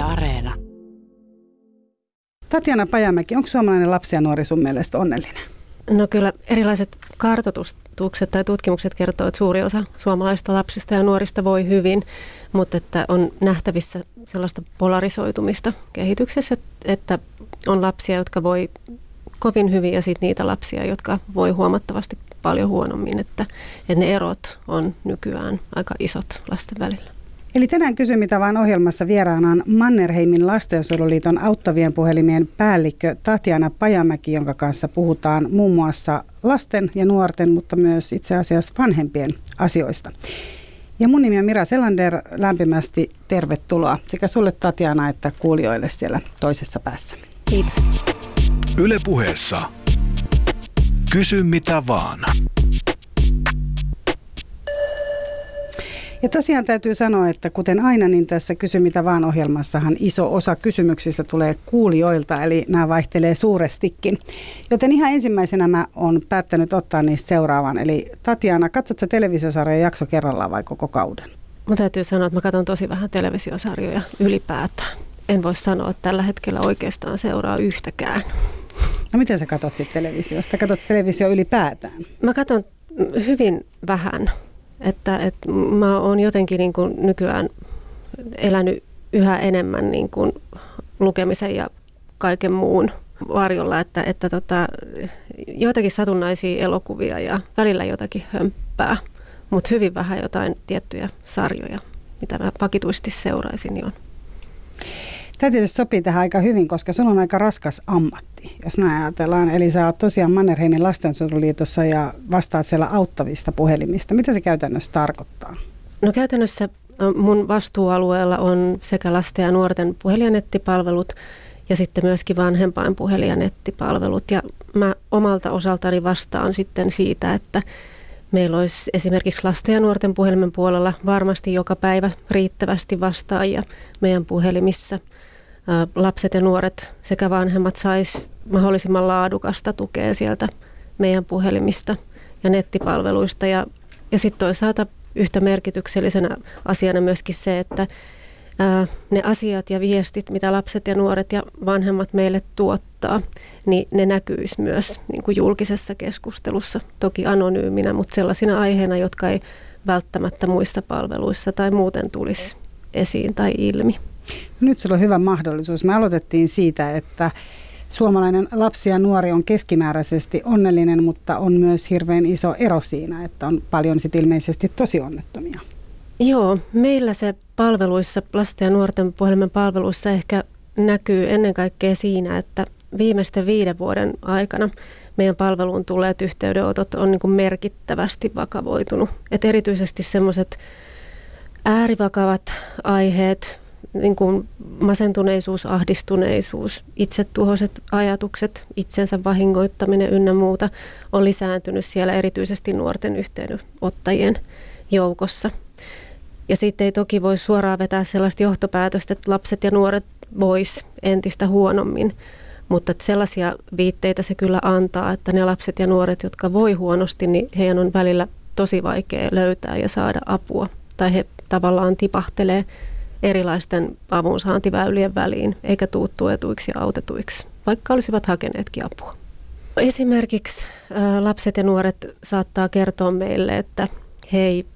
Yle Areena. Tatjana Pajamäki, onko suomalainen lapsi ja nuori sun mielestä onnellinen? No kyllä erilaiset kartoitukset tai tutkimukset kertoo, että suuri osa suomalaisista lapsista ja nuorista voi hyvin, mutta että on nähtävissä sellaista polarisoitumista kehityksessä, että on lapsia, jotka voi kovin hyvin ja sitten niitä lapsia, jotka voi huomattavasti paljon huonommin, että, että ne erot on nykyään aika isot lasten välillä. Eli tänään kysy mitä vaan ohjelmassa vieraana on Mannerheimin lastensuojeluliiton auttavien puhelimien päällikkö Tatjana Pajamäki, jonka kanssa puhutaan muun muassa lasten ja nuorten, mutta myös itse asiassa vanhempien asioista. Ja mun nimi on Mira Selander, lämpimästi tervetuloa sekä sulle Tatjana että kuulijoille siellä toisessa päässä. Kiitos. Yle puheessa. Kysy mitä vaan. Ja tosiaan täytyy sanoa, että kuten aina, niin tässä Kysy mitä vaan ohjelmassahan iso osa kysymyksistä tulee kuulijoilta, eli nämä vaihtelee suurestikin. Joten ihan ensimmäisenä mä oon päättänyt ottaa niistä seuraavan. Eli Tatjana, katsotko televisiosarjoja jakso kerrallaan vai koko kauden? Mä täytyy sanoa, että mä katson tosi vähän televisiosarjoja ylipäätään. En voi sanoa, että tällä hetkellä oikeastaan seuraa yhtäkään. No miten sä katsot sitten televisiosta? Katsot televisio ylipäätään? Mä katson hyvin vähän että, että mä oon jotenkin niin kuin nykyään elänyt yhä enemmän niin kuin lukemisen ja kaiken muun varjolla, että, että tota, joitakin satunnaisia elokuvia ja välillä jotakin hömppää, mutta hyvin vähän jotain tiettyjä sarjoja, mitä mä vakituisesti seuraisin. on. Tämä tietysti sopii tähän aika hyvin, koska sun on aika raskas ammatti, jos näin ajatellaan. Eli sä oot tosiaan Mannerheimin lastensuojeluliitossa ja vastaat siellä auttavista puhelimista. Mitä se käytännössä tarkoittaa? No käytännössä mun vastuualueella on sekä lasten ja nuorten puhelinettipalvelut ja sitten myöskin vanhempain puhelin- ja. Ja mä omalta osaltani vastaan sitten siitä, että meillä olisi esimerkiksi lasten ja nuorten puhelimen puolella varmasti joka päivä riittävästi vastaajia meidän puhelimissa – lapset ja nuoret sekä vanhemmat sais mahdollisimman laadukasta tukea sieltä meidän puhelimista ja nettipalveluista. Ja, ja sitten toisaalta yhtä merkityksellisenä asiana myöskin se, että ää, ne asiat ja viestit, mitä lapset ja nuoret ja vanhemmat meille tuottaa, niin ne näkyisi myös niin kuin julkisessa keskustelussa, toki anonyyminä, mutta sellaisina aiheina, jotka ei välttämättä muissa palveluissa tai muuten tulisi esiin tai ilmi. Nyt sulla on hyvä mahdollisuus. Me aloitettiin siitä, että suomalainen lapsi ja nuori on keskimääräisesti onnellinen, mutta on myös hirveän iso ero siinä, että on paljon sit ilmeisesti tosi onnettomia. Joo, meillä se palveluissa, lasten ja nuorten puhelimen palveluissa ehkä näkyy ennen kaikkea siinä, että viimeisten viiden vuoden aikana meidän palveluun tulleet yhteydenotot on niin kuin merkittävästi vakavoitunut. Et erityisesti semmoiset äärivakavat aiheet, niin kuin masentuneisuus, ahdistuneisuus, itsetuhoiset ajatukset, itsensä vahingoittaminen ynnä muuta on lisääntynyt siellä erityisesti nuorten yhteydenottajien joukossa. Ja sitten ei toki voi suoraan vetää sellaista johtopäätöstä, että lapset ja nuoret vois entistä huonommin, mutta sellaisia viitteitä se kyllä antaa, että ne lapset ja nuoret, jotka voi huonosti, niin heidän on välillä tosi vaikea löytää ja saada apua. Tai he tavallaan tipahtelee erilaisten avunsaantiväylien väliin, eikä tuu tuetuiksi ja autetuiksi, vaikka olisivat hakeneetkin apua. Esimerkiksi lapset ja nuoret saattaa kertoa meille, että he ei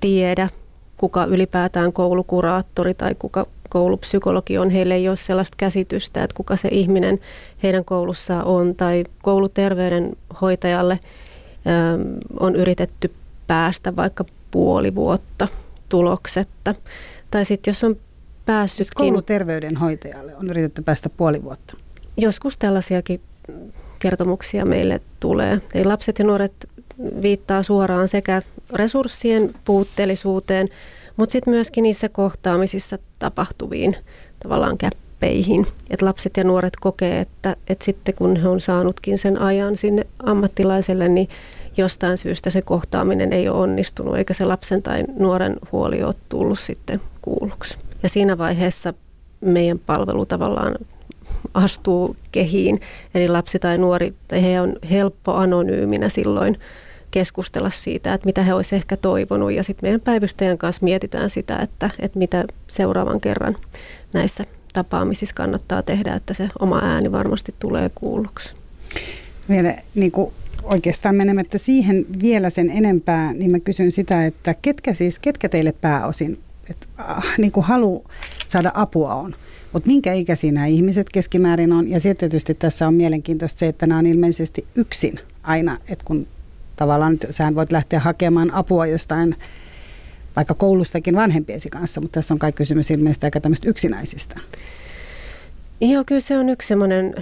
tiedä, kuka ylipäätään koulukuraattori tai kuka koulupsykologi on. Heille ei ole sellaista käsitystä, että kuka se ihminen heidän koulussaan on. Tai kouluterveydenhoitajalle on yritetty päästä vaikka puoli vuotta tuloksetta. Tai sitten jos on päässytkin... Siis kouluterveydenhoitajalle on yritetty päästä puoli vuotta. Joskus tällaisiakin kertomuksia meille tulee. Eli lapset ja nuoret viittaa suoraan sekä resurssien puutteellisuuteen, mutta sitten myöskin niissä kohtaamisissa tapahtuviin tavallaan käppeihin. Että lapset ja nuoret kokee, että, että sitten kun he on saanutkin sen ajan sinne ammattilaiselle, niin jostain syystä se kohtaaminen ei ole onnistunut, eikä se lapsen tai nuoren huoli ole tullut sitten kuulluksi. Ja siinä vaiheessa meidän palvelu tavallaan astuu kehiin, eli lapsi tai nuori, tai he on helppo anonyyminä silloin keskustella siitä, että mitä he olisivat ehkä toivonut. Ja sitten meidän päivystäjän kanssa mietitään sitä, että, että mitä seuraavan kerran näissä tapaamisissa kannattaa tehdä, että se oma ääni varmasti tulee kuulluksi. Vielä niin kuin oikeastaan menemättä siihen vielä sen enempää, niin mä kysyn sitä, että ketkä siis, ketkä teille pääosin, että äh, niin kuin halu saada apua on? Mutta minkä ikäisiä nämä ihmiset keskimäärin on? Ja sitten tietysti tässä on mielenkiintoista se, että nämä on ilmeisesti yksin aina, että kun tavallaan nyt sä voit lähteä hakemaan apua jostain vaikka koulustakin vanhempiesi kanssa, mutta tässä on kai kysymys ilmeisesti aika tämmöistä yksinäisistä. Joo, kyllä se on yksi semmoinen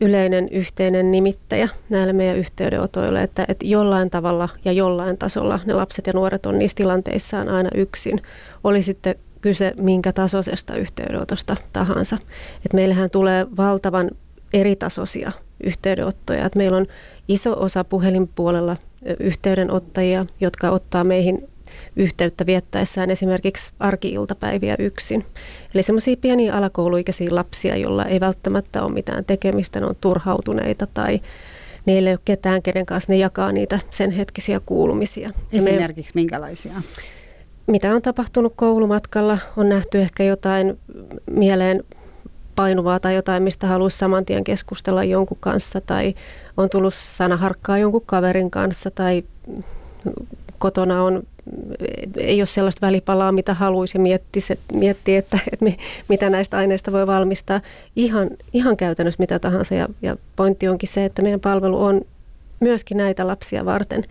yleinen yhteinen nimittäjä näille meidän yhteydenotoille, että, että jollain tavalla ja jollain tasolla ne lapset ja nuoret on niissä tilanteissaan aina yksin. Oli sitten kyse minkä tasoisesta yhteydenotosta tahansa. Et meillähän tulee valtavan eritasoisia yhteydenottoja. Et meillä on iso osa puhelinpuolella yhteydenottajia, jotka ottaa meihin yhteyttä viettäessään esimerkiksi arkiiltapäiviä yksin. Eli semmoisia pieniä alakouluikäisiä lapsia, joilla ei välttämättä ole mitään tekemistä, ne on turhautuneita tai niillä ei ole ketään, kenen kanssa ne jakaa niitä sen hetkisiä kuulumisia. Esimerkiksi me, minkälaisia? Mitä on tapahtunut koulumatkalla? On nähty ehkä jotain mieleen painuvaa tai jotain, mistä haluaisi saman tien keskustella jonkun kanssa tai on tullut sanaharkkaa jonkun kaverin kanssa tai kotona on, ei ole sellaista välipalaa, mitä haluaisi miettiä, miettiä että, että mitä näistä aineista voi valmistaa. Ihan, ihan käytännössä mitä tahansa ja, ja pointti onkin se, että meidän palvelu on myöskin näitä lapsia varten.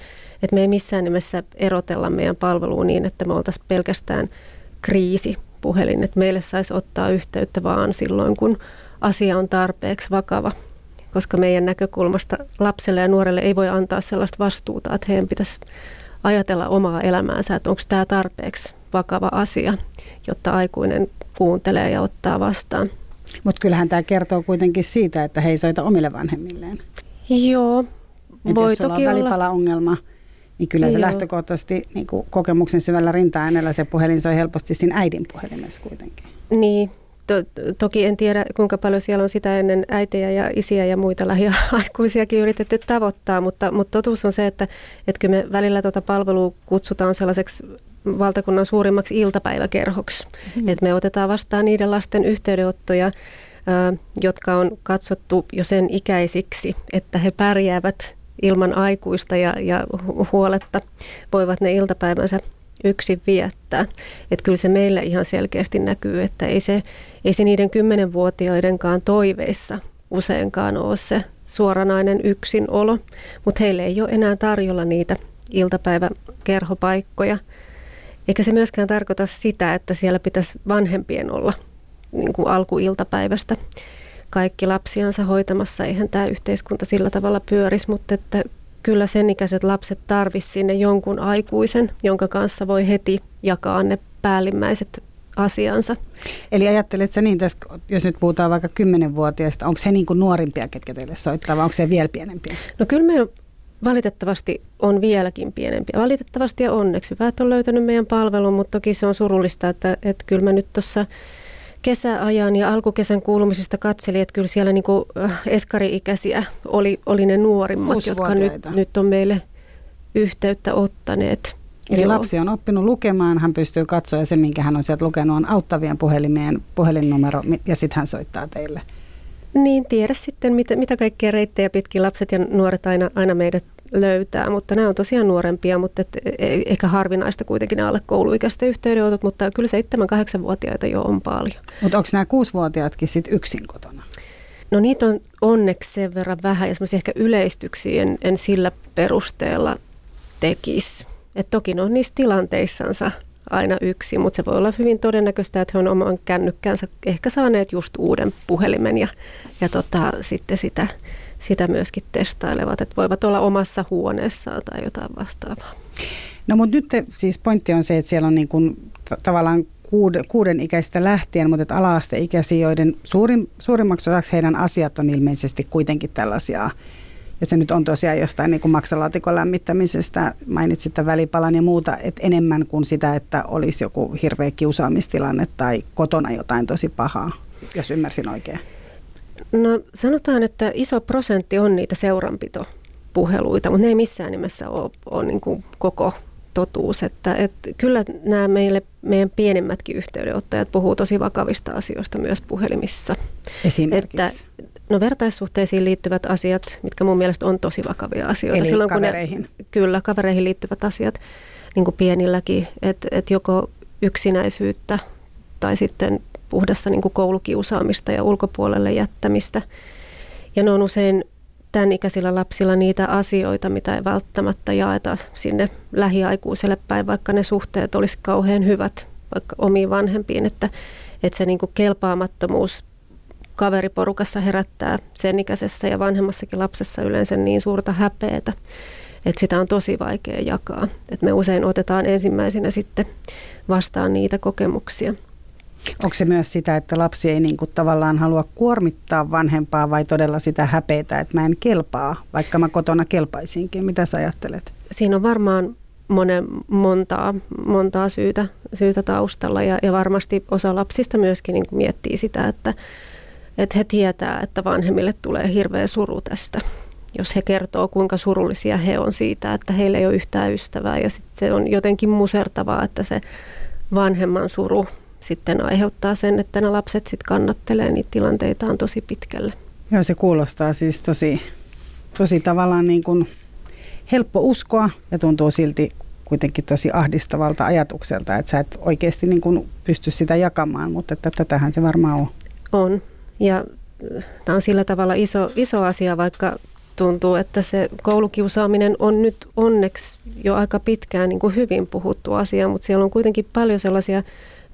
Että me ei missään nimessä erotella meidän palveluun niin, että me oltaisiin pelkästään kriisi puhelin, että meille saisi ottaa yhteyttä vaan silloin, kun asia on tarpeeksi vakava. Koska meidän näkökulmasta lapselle ja nuorelle ei voi antaa sellaista vastuuta, että heidän pitäisi ajatella omaa elämäänsä, että onko tämä tarpeeksi vakava asia, jotta aikuinen kuuntelee ja ottaa vastaan. Mutta kyllähän tämä kertoo kuitenkin siitä, että he ei soita omille vanhemmilleen. Joo, Et voi jos toki on välipalaongelma, niin kyllä se Joo. lähtökohtaisesti niin kokemuksen syvällä rinta-äänellä se puhelin soi helposti siinä äidin puhelimessa kuitenkin. Niin, to, toki en tiedä kuinka paljon siellä on sitä ennen äitejä ja isiä ja muita lähiaikuisiakin yritetty tavoittaa, mutta, mutta totuus on se, että, että me välillä tuota palvelua kutsutaan sellaiseksi valtakunnan suurimmaksi iltapäiväkerhoksi. Mm. Että me otetaan vastaan niiden lasten yhteydenottoja, jotka on katsottu jo sen ikäisiksi, että he pärjäävät ilman aikuista ja, ja huoletta, voivat ne iltapäivänsä yksin viettää. Että kyllä se meillä ihan selkeästi näkyy, että ei se, ei se niiden kymmenenvuotiaidenkaan toiveissa useinkaan ole se suoranainen yksinolo, mutta heille ei ole enää tarjolla niitä iltapäiväkerhopaikkoja. Eikä se myöskään tarkoita sitä, että siellä pitäisi vanhempien olla niin kuin alkuiltapäivästä kaikki lapsiansa hoitamassa. Eihän tämä yhteiskunta sillä tavalla pyörisi, mutta että kyllä sen ikäiset lapset tarvisivat sinne jonkun aikuisen, jonka kanssa voi heti jakaa ne päällimmäiset asiansa. Eli ajattelet sä niin, tässä, jos nyt puhutaan vaikka kymmenenvuotiaista, onko se niin kuin nuorimpia, ketkä teille soittaa, vai onko se vielä pienempiä? No kyllä meillä valitettavasti on vieläkin pienempiä. Valitettavasti ja onneksi. Hyvä, että on löytänyt meidän palvelun, mutta toki se on surullista, että, että kyllä mä nyt tuossa kesäajan ja alkukesän kuulumisista katseli, että kyllä siellä niin kuin eskari-ikäisiä oli, oli ne nuorimmat, jotka nyt, nyt on meille yhteyttä ottaneet. Eli Joo. lapsi on oppinut lukemaan, hän pystyy katsoa ja se, minkä hän on sieltä lukenut, on auttavien puhelimien puhelinnumero ja sitten hän soittaa teille. Niin, tiedä sitten, mitä, mitä kaikkia reittejä pitkin lapset ja nuoret aina, aina meidät löytää, mutta nämä on tosiaan nuorempia, mutta et, e, ehkä harvinaista kuitenkin ne alle kouluikäisten yhteydenotot, mutta kyllä 7-8-vuotiaita jo on paljon. Mutta onko nämä 6-vuotiaatkin sitten yksin kotona? No niitä on onneksi sen verran vähän ja semmoisia ehkä yleistyksiä en, en sillä perusteella tekisi. Et toki ne on niissä tilanteissansa aina yksi, mutta se voi olla hyvin todennäköistä, että he on oman kännykkänsä ehkä saaneet just uuden puhelimen ja, ja tota, sitten sitä sitä myöskin testailevat, että voivat olla omassa huoneessaan tai jotain vastaavaa. No mutta nyt te, siis pointti on se, että siellä on niin kuin, t- tavallaan kuuden, kuuden ikäistä lähtien, mutta että ala-asteikäisiä, joiden suurin, suurimmaksi osaksi heidän asiat on ilmeisesti kuitenkin tällaisia, jos se nyt on tosiaan jostain niin kuin maksalaatikon lämmittämisestä, mainitsit välipalan ja muuta, että enemmän kuin sitä, että olisi joku hirveä kiusaamistilanne tai kotona jotain tosi pahaa, jos ymmärsin oikein. No sanotaan, että iso prosentti on niitä seuranpitopuheluita, mutta ne ei missään nimessä ole, ole niin kuin koko totuus, että, että kyllä nämä meille, meidän pienemmätkin yhteydenottajat puhuu tosi vakavista asioista myös puhelimissa. Esimerkiksi? Että, no vertaissuhteisiin liittyvät asiat, mitkä mun mielestä on tosi vakavia asioita. Eli Silloin, kavereihin? Kun ne, kyllä, kavereihin liittyvät asiat, niin kuin pienilläkin, että, että joko yksinäisyyttä tai sitten puhdasta niin kuin koulukiusaamista ja ulkopuolelle jättämistä. Ja ne on usein tämän ikäisillä lapsilla niitä asioita, mitä ei välttämättä jaeta sinne lähiaikuiselle päin, vaikka ne suhteet olisi kauhean hyvät vaikka omiin vanhempiin, että, että se niin kuin kelpaamattomuus kaveriporukassa herättää sen ikäisessä ja vanhemmassakin lapsessa yleensä niin suurta häpeetä, että sitä on tosi vaikea jakaa. Että me usein otetaan ensimmäisenä sitten vastaan niitä kokemuksia. Onko se myös sitä, että lapsi ei niin kuin tavallaan halua kuormittaa vanhempaa vai todella sitä häpeitä, että mä en kelpaa, vaikka mä kotona kelpaisinkin? Mitä sä ajattelet? Siinä on varmaan monen, montaa, montaa syytä, syytä taustalla ja, ja varmasti osa lapsista myöskin niin miettii sitä, että, että he tietää, että vanhemmille tulee hirveä suru tästä. Jos he kertoo, kuinka surullisia he on siitä, että heillä ei ole yhtään ystävää ja sit se on jotenkin musertavaa, että se vanhemman suru sitten aiheuttaa sen, että nämä lapset sitten kannattelee niitä tilanteitaan tosi pitkälle. Joo, se kuulostaa siis tosi, tosi tavallaan niin kuin helppo uskoa ja tuntuu silti kuitenkin tosi ahdistavalta ajatukselta, että sä et oikeasti niin kuin pysty sitä jakamaan, mutta että tätähän se varmaan on. On. Ja tämä on sillä tavalla iso, iso asia, vaikka tuntuu, että se koulukiusaaminen on nyt onneksi jo aika pitkään niin kuin hyvin puhuttu asia, mutta siellä on kuitenkin paljon sellaisia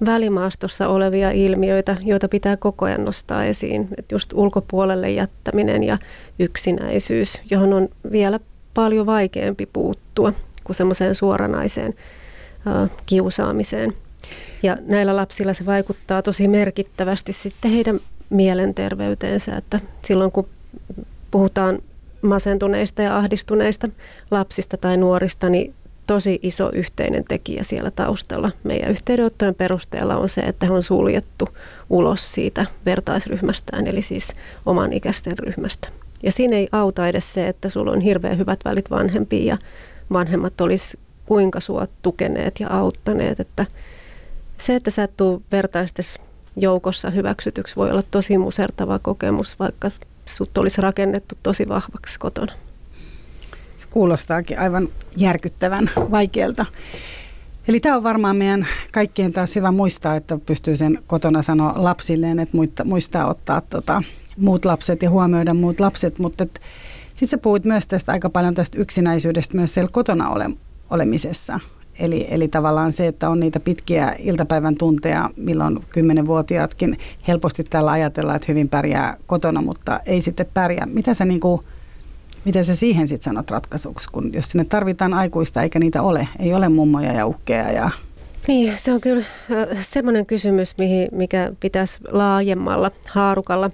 välimaastossa olevia ilmiöitä, joita pitää koko ajan nostaa esiin. Et just ulkopuolelle jättäminen ja yksinäisyys, johon on vielä paljon vaikeampi puuttua kuin semmoiseen suoranaiseen uh, kiusaamiseen. Ja näillä lapsilla se vaikuttaa tosi merkittävästi sitten heidän mielenterveyteensä, että silloin kun puhutaan masentuneista ja ahdistuneista lapsista tai nuorista, niin tosi iso yhteinen tekijä siellä taustalla. Meidän yhteydenottojen perusteella on se, että he on suljettu ulos siitä vertaisryhmästään, eli siis oman ikäisten ryhmästä. Ja siinä ei auta edes se, että sulla on hirveän hyvät välit vanhempiin ja vanhemmat olisi kuinka sua tukeneet ja auttaneet. Että se, että sä et vertaistes joukossa hyväksytyksi, voi olla tosi musertava kokemus, vaikka sut olisi rakennettu tosi vahvaksi kotona kuulostaakin aivan järkyttävän vaikealta. Eli tämä on varmaan meidän kaikkien taas hyvä muistaa, että pystyy sen kotona sanoa lapsilleen, että muistaa ottaa tota, muut lapset ja huomioida muut lapset, mutta sitten sä puhuit myös tästä aika paljon tästä yksinäisyydestä myös siellä kotona ole, olemisessa. Eli, eli tavallaan se, että on niitä pitkiä iltapäivän tunteja, milloin kymmenenvuotiaatkin helposti tällä ajatellaan, että hyvin pärjää kotona, mutta ei sitten pärjää. Mitä sä niin kuin Miten sä siihen sitten sanot ratkaisuksi, kun jos sinne tarvitaan aikuista eikä niitä ole, ei ole mummoja ja ukkeja ja niin, se on kyllä semmoinen kysymys, mihin, mikä pitäisi laajemmalla haarukalla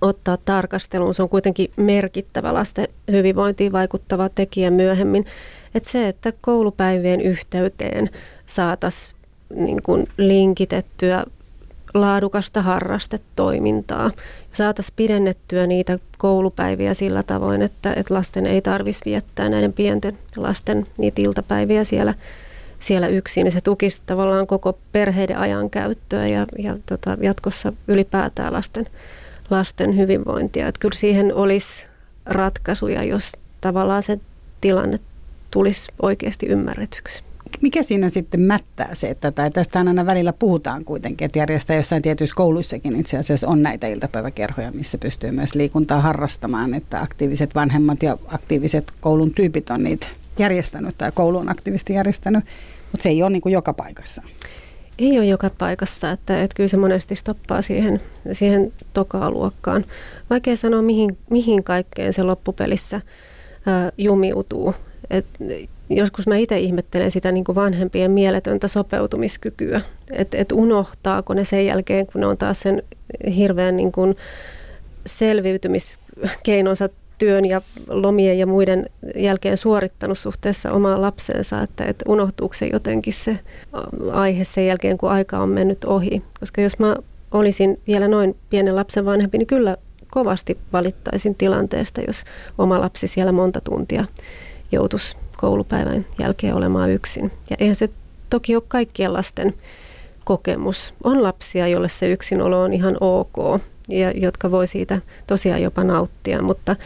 ottaa tarkasteluun. Se on kuitenkin merkittävä lasten hyvinvointiin vaikuttava tekijä myöhemmin. Että se, että koulupäivien yhteyteen saataisiin niin linkitettyä laadukasta harrastetoimintaa. Saataisiin pidennettyä niitä koulupäiviä sillä tavoin, että, että lasten ei tarvitsisi viettää näiden pienten lasten niitä iltapäiviä siellä, siellä yksin. Se tukisi tavallaan koko perheiden ajan käyttöä ja, ja tota, jatkossa ylipäätään lasten, lasten hyvinvointia. Että kyllä siihen olisi ratkaisuja, jos tavallaan se tilanne tulisi oikeasti ymmärretyksi mikä siinä sitten mättää se, että tai tästä aina välillä puhutaan kuitenkin, että järjestää jossain tietyissä kouluissakin itse asiassa on näitä iltapäiväkerhoja, missä pystyy myös liikuntaa harrastamaan, että aktiiviset vanhemmat ja aktiiviset koulun tyypit on niitä järjestänyt tai koulu on aktiivisesti järjestänyt, mutta se ei ole niin kuin joka paikassa. Ei ole joka paikassa, että, että kyllä se monesti stoppaa siihen, siihen tokaa luokkaan. Vaikea sanoa, mihin, mihin kaikkeen se loppupelissä ää, jumiutuu. Et joskus mä itse ihmettelen sitä niin kuin vanhempien mieletöntä sopeutumiskykyä, että et unohtaako ne sen jälkeen, kun ne on taas sen hirveän niin kuin selviytymiskeinonsa työn ja lomien ja muiden jälkeen suorittanut suhteessa omaan lapseensa, että, että unohtuuko se jotenkin se aihe sen jälkeen, kun aika on mennyt ohi. Koska jos mä olisin vielä noin pienen lapsen vanhempi, niin kyllä kovasti valittaisin tilanteesta, jos oma lapsi siellä monta tuntia joutuisi koulupäivän jälkeen olemaan yksin. Ja eihän se toki ole kaikkien lasten kokemus. On lapsia, joille se yksinolo on ihan ok ja jotka voi siitä tosiaan jopa nauttia, mutta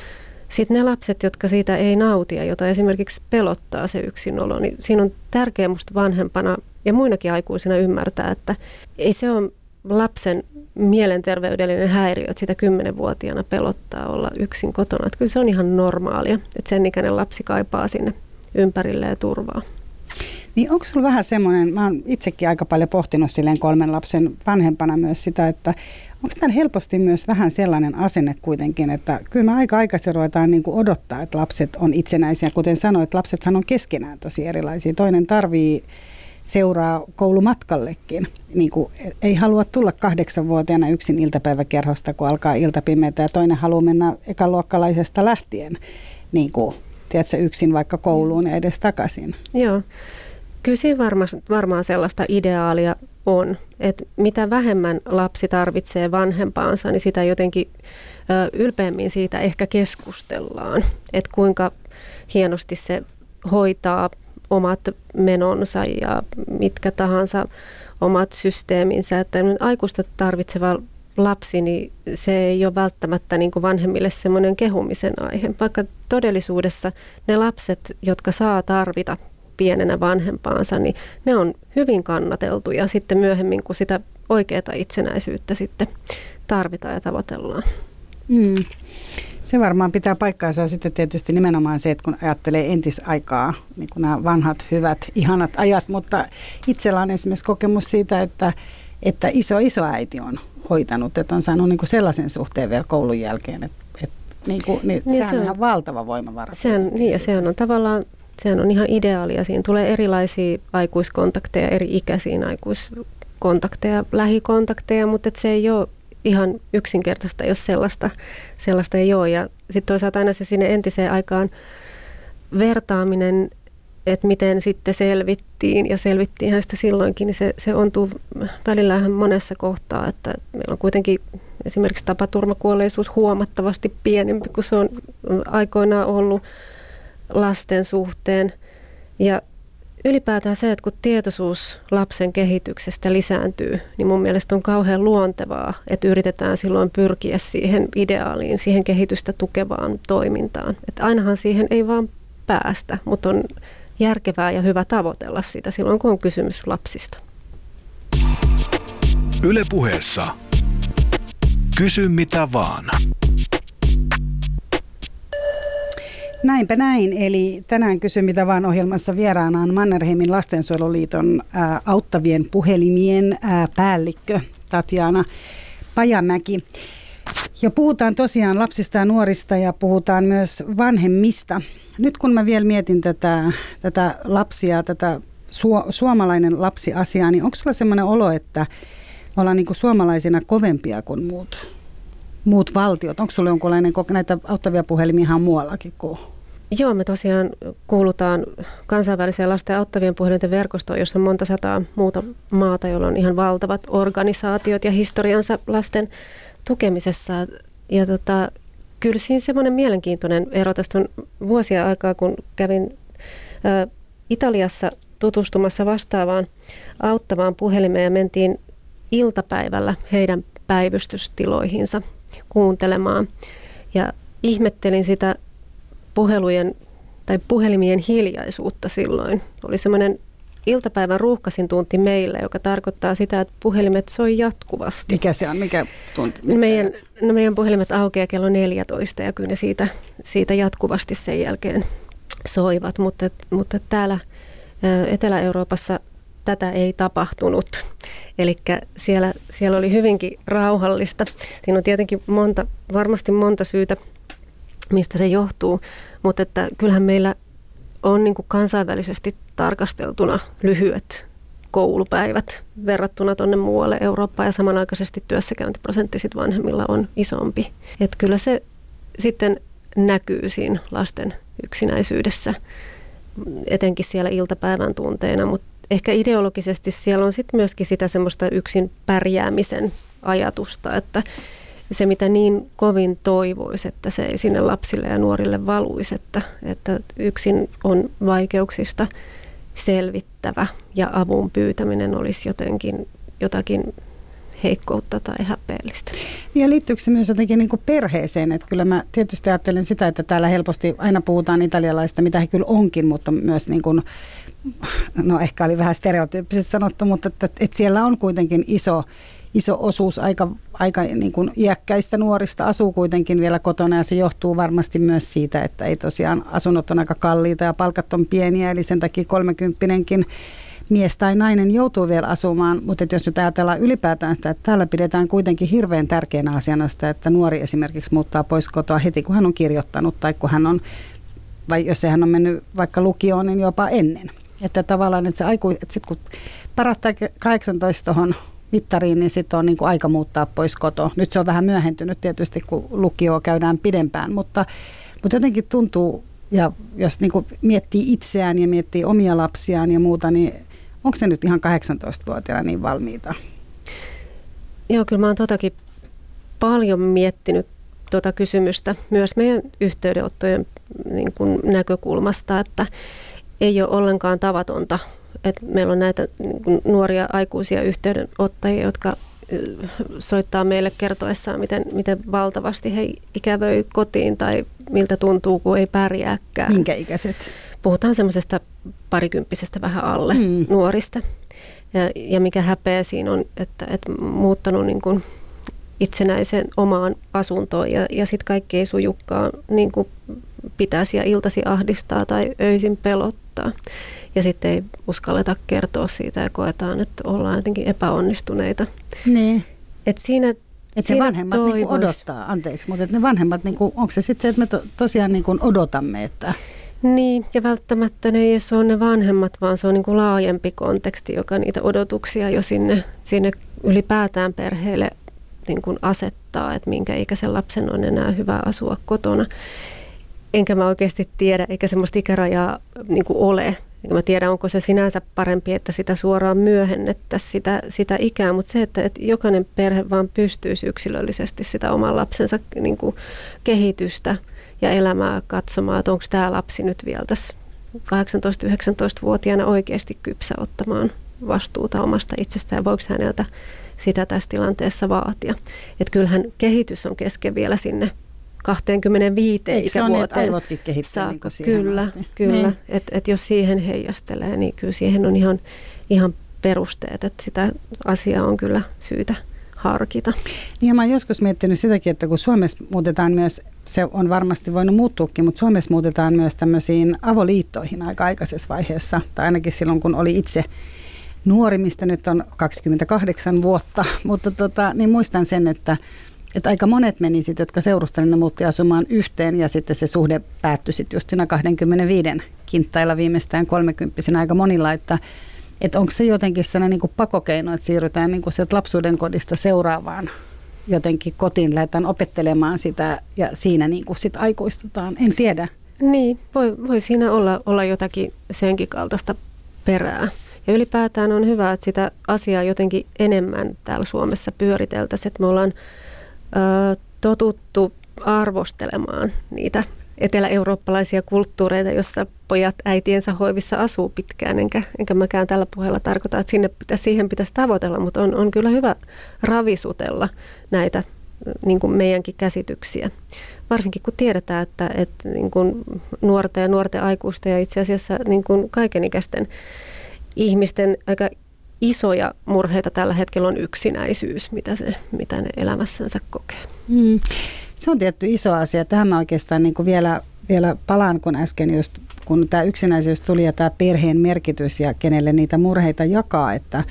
sitten ne lapset, jotka siitä ei nauti ja jota esimerkiksi pelottaa se yksinolo, niin siinä on tärkeää musta vanhempana ja muinakin aikuisina ymmärtää, että ei se ole lapsen mielenterveydellinen häiriö, että sitä kymmenenvuotiaana pelottaa olla yksin kotona. Että kyllä se on ihan normaalia, että sen ikäinen lapsi kaipaa sinne ympärilleen turvaa. Niin onko sinulla vähän semmoinen, mä oon itsekin aika paljon pohtinut silleen kolmen lapsen vanhempana myös sitä, että onko täällä helposti myös vähän sellainen asenne kuitenkin, että kyllä me aika aikaisin ruvetaan niin odottaa, että lapset on itsenäisiä. Kuten sanoit, lapsethan on keskenään tosi erilaisia. Toinen tarvii seuraa koulumatkallekin. Niin kuin, ei halua tulla kahdeksanvuotiaana yksin iltapäiväkerhosta, kun alkaa iltapimeitä ja toinen haluaa mennä ekaluokkalaisesta lähtien niin kuin, tiedätkö, yksin vaikka kouluun ja edes takaisin. Joo. Kyllä varma, varmaan sellaista ideaalia on, että mitä vähemmän lapsi tarvitsee vanhempaansa, niin sitä jotenkin ylpeämmin siitä ehkä keskustellaan, että kuinka hienosti se hoitaa omat menonsa ja mitkä tahansa omat systeeminsä. Että aikuista tarvitseva lapsi, niin se ei ole välttämättä niin kuin vanhemmille semmoinen kehumisen aihe, vaikka todellisuudessa ne lapset, jotka saa tarvita pienenä vanhempaansa, niin ne on hyvin kannateltuja sitten myöhemmin, kun sitä oikeaa itsenäisyyttä sitten tarvitaan ja tavoitellaan. Mm. Se varmaan pitää paikkaansa sitten tietysti nimenomaan se, että kun ajattelee entisaikaa, niin kuin nämä vanhat, hyvät, ihanat ajat, mutta itsellä on esimerkiksi kokemus siitä, että, että iso isoäiti on hoitanut, että on saanut niin kuin sellaisen suhteen vielä koulun jälkeen, että, että niin kuin, niin, niin sehän se on ihan valtava voimavara. Sehän, niin ja sehän on tavallaan sehän on ihan ideaalia. Siinä tulee erilaisia aikuiskontakteja, eri ikäisiin aikuiskontakteja, lähikontakteja, mutta se ei ole ihan yksinkertaista, jos sellaista, sellaista ei ole. Ja sitten toisaalta aina se sinne entiseen aikaan vertaaminen, että miten sitten selvittiin, ja selvittiinhän sitä silloinkin, niin se, se ontuu välillä monessa kohtaa, että meillä on kuitenkin esimerkiksi tapaturmakuolleisuus huomattavasti pienempi kuin se on aikoinaan ollut lasten suhteen. Ja ylipäätään se, että kun tietoisuus lapsen kehityksestä lisääntyy, niin mun mielestä on kauhean luontevaa, että yritetään silloin pyrkiä siihen ideaaliin, siihen kehitystä tukevaan toimintaan. Että ainahan siihen ei vaan päästä, mutta on järkevää ja hyvä tavoitella sitä silloin, kun on kysymys lapsista. Ylepuheessa Kysy mitä vaan. Näinpä näin. Eli tänään kysy mitä vaan ohjelmassa vieraana on Mannerheimin lastensuojeluliiton ää, auttavien puhelimien ää, päällikkö Tatjana Pajamäki. Ja puhutaan tosiaan lapsista ja nuorista ja puhutaan myös vanhemmista. Nyt kun mä vielä mietin tätä, tätä lapsia, tätä su, suomalainen lapsiasiaa, niin onko sulla sellainen olo, että me ollaan niin suomalaisina kovempia kuin muut muut valtiot? Onko sinulla jonkinlainen, näitä auttavia puhelimia ihan muuallakin kuin? Joo, me tosiaan kuulutaan kansainväliseen lasten auttavien puhelinten verkostoon, jossa on monta sataa muuta maata, joilla on ihan valtavat organisaatiot ja historiansa lasten tukemisessa. Ja tota, kyllä siinä semmoinen mielenkiintoinen ero. Tästä on vuosia aikaa, kun kävin ä, Italiassa tutustumassa vastaavaan auttavaan puhelimeen ja mentiin iltapäivällä heidän päivystystiloihinsa – kuuntelemaan. Ja ihmettelin sitä puhelujen tai puhelimien hiljaisuutta silloin. Oli semmoinen iltapäivän ruuhkasin tunti meille, joka tarkoittaa sitä, että puhelimet soi jatkuvasti. Mikä se on? Mikä tunti? Meidän, no meidän puhelimet aukeaa kello 14 ja kyllä ne siitä, siitä jatkuvasti sen jälkeen soivat, mutta, mutta täällä Etelä-Euroopassa tätä ei tapahtunut. Eli siellä, siellä oli hyvinkin rauhallista. Siinä on tietenkin monta, varmasti monta syytä, mistä se johtuu, mutta että kyllähän meillä on niin kuin kansainvälisesti tarkasteltuna lyhyet koulupäivät verrattuna tuonne muualle Eurooppaan ja samanaikaisesti työssäkäyntiprosentti sit vanhemmilla on isompi. Et kyllä se sitten näkyy siinä lasten yksinäisyydessä, etenkin siellä iltapäivän tunteina, mutta ehkä ideologisesti siellä on sitten myöskin sitä semmoista yksin pärjäämisen ajatusta, että se, mitä niin kovin toivoisi, että se ei sinne lapsille ja nuorille valuisi, että, että yksin on vaikeuksista selvittävä ja avun pyytäminen olisi jotenkin jotakin heikkoutta tai häpeällistä. Ja liittyykö se myös jotenkin niin kuin perheeseen? Että kyllä mä tietysti ajattelen sitä, että täällä helposti aina puhutaan italialaista, mitä he kyllä onkin, mutta myös niin kuin, no ehkä oli vähän stereotyyppisesti sanottu, mutta että, että siellä on kuitenkin iso, iso osuus aika, aika niin kuin iäkkäistä nuorista asuu kuitenkin vielä kotona ja se johtuu varmasti myös siitä, että ei tosiaan asunnot on aika kalliita ja palkat on pieniä, eli sen takia kolmekymppinenkin mies tai nainen joutuu vielä asumaan, mutta jos nyt ajatellaan ylipäätään sitä, että täällä pidetään kuitenkin hirveän tärkeänä asiana sitä, että nuori esimerkiksi muuttaa pois kotoa heti, kun hän on kirjoittanut tai kun hän on, vai jos hän on mennyt vaikka lukioon, niin jopa ennen. Että tavallaan, että se aiku, että sit kun parattaa 18 tuohon mittariin, niin sitten on niin kuin aika muuttaa pois kotoa. Nyt se on vähän myöhentynyt tietysti, kun lukio käydään pidempään, mutta, mutta jotenkin tuntuu, ja jos niin kuin miettii itseään ja miettii omia lapsiaan ja muuta, niin onko se nyt ihan 18-vuotiaana niin valmiita? Joo, kyllä mä oon totakin paljon miettinyt tuota kysymystä myös meidän yhteydenottojen niin kuin näkökulmasta, että ei ole ollenkaan tavatonta, että meillä on näitä niin nuoria aikuisia yhteydenottajia, jotka soittaa meille kertoessaan, miten, miten valtavasti he ikävöi kotiin tai miltä tuntuu, kun ei pärjääkään. Minkä ikäiset? Puhutaan semmoisesta parikymppisestä vähän alle mm. nuorista. Ja, ja mikä häpeä siinä on, että, että muuttanut niin kuin itsenäisen omaan asuntoon ja, ja sitten kaikki ei sujukkaan niin kuin pitäisi ja iltasi ahdistaa tai öisin pelottaa. Ja sitten ei uskalleta kertoa siitä ja koetaan, että ollaan jotenkin epäonnistuneita. Niin. Et siinä että se vanhemmat niinku odottaa, anteeksi, mutta ne vanhemmat, niinku, onko se sitten se, että me to, tosiaan niinku odotamme, että... Niin, ja välttämättä ne ei edes ole ne vanhemmat, vaan se on niin kuin laajempi konteksti, joka niitä odotuksia jo sinne, sinne ylipäätään perheelle niin kuin asettaa, että minkä ikäisen lapsen on enää hyvä asua kotona. Enkä mä oikeasti tiedä, eikä semmoista ikärajaa niin ole. Mä tiedän, onko se sinänsä parempi, että sitä suoraan myöhennettäisiin sitä, sitä ikää, mutta se, että, että jokainen perhe vaan pystyisi yksilöllisesti sitä oman lapsensa niin kuin kehitystä ja elämää katsomaan, että onko tämä lapsi nyt vielä tässä 18-19-vuotiaana oikeasti kypsä ottamaan vastuuta omasta itsestään, voiko häneltä sitä tässä tilanteessa vaatia. Että kyllähän kehitys on kesken vielä sinne 25 Eikö se on niin, että aivotkin kehittyy niin Kyllä, asti. kyllä. Niin. Että et jos siihen heijastelee, niin kyllä siihen on ihan, ihan perusteet, että sitä asiaa on kyllä syytä harkita. Niin ja mä oon joskus miettinyt sitäkin, että kun Suomessa muutetaan myös, se on varmasti voinut muuttuukin, mutta Suomessa muutetaan myös tämmöisiin avoliittoihin aika aikaisessa vaiheessa, tai ainakin silloin kun oli itse nuori, mistä nyt on 28 vuotta, mutta tota, niin muistan sen, että että aika monet meni sitten, jotka seurustelivat, ne muutti asumaan yhteen ja sitten se suhde päättyi sitten just siinä 25 kinttailla viimeistään 30 aika monilla, että että onko se jotenkin sellainen niin pakokeino, että siirrytään niin sieltä lapsuuden kodista seuraavaan jotenkin kotiin, lähdetään opettelemaan sitä ja siinä niin kuin sit aikuistutaan. En tiedä. Niin, voi, voi siinä olla, olla jotakin senkin kaltaista perää. Ja ylipäätään on hyvä, että sitä asiaa jotenkin enemmän täällä Suomessa pyöriteltäisiin, että me ollaan ö, totuttu arvostelemaan niitä etelä-eurooppalaisia kulttuureita, jossa pojat äitiensä hoivissa asuu pitkään, enkä, enkä mäkään tällä puheella tarkoita, että sinne pitäisi, siihen pitäisi tavoitella, mutta on, on kyllä hyvä ravisutella näitä niin kuin meidänkin käsityksiä. Varsinkin kun tiedetään, että, että niin kuin nuorten ja nuorten aikuisten ja itse asiassa niin kuin kaikenikäisten ihmisten aika isoja murheita tällä hetkellä on yksinäisyys, mitä, se, mitä ne elämässänsä kokee. Mm. Se on tietty iso asia. Tähän mä oikeastaan niin vielä, vielä palaan, kun äsken just kun tämä yksinäisyys tuli ja tämä perheen merkitys ja kenelle niitä murheita jakaa, että,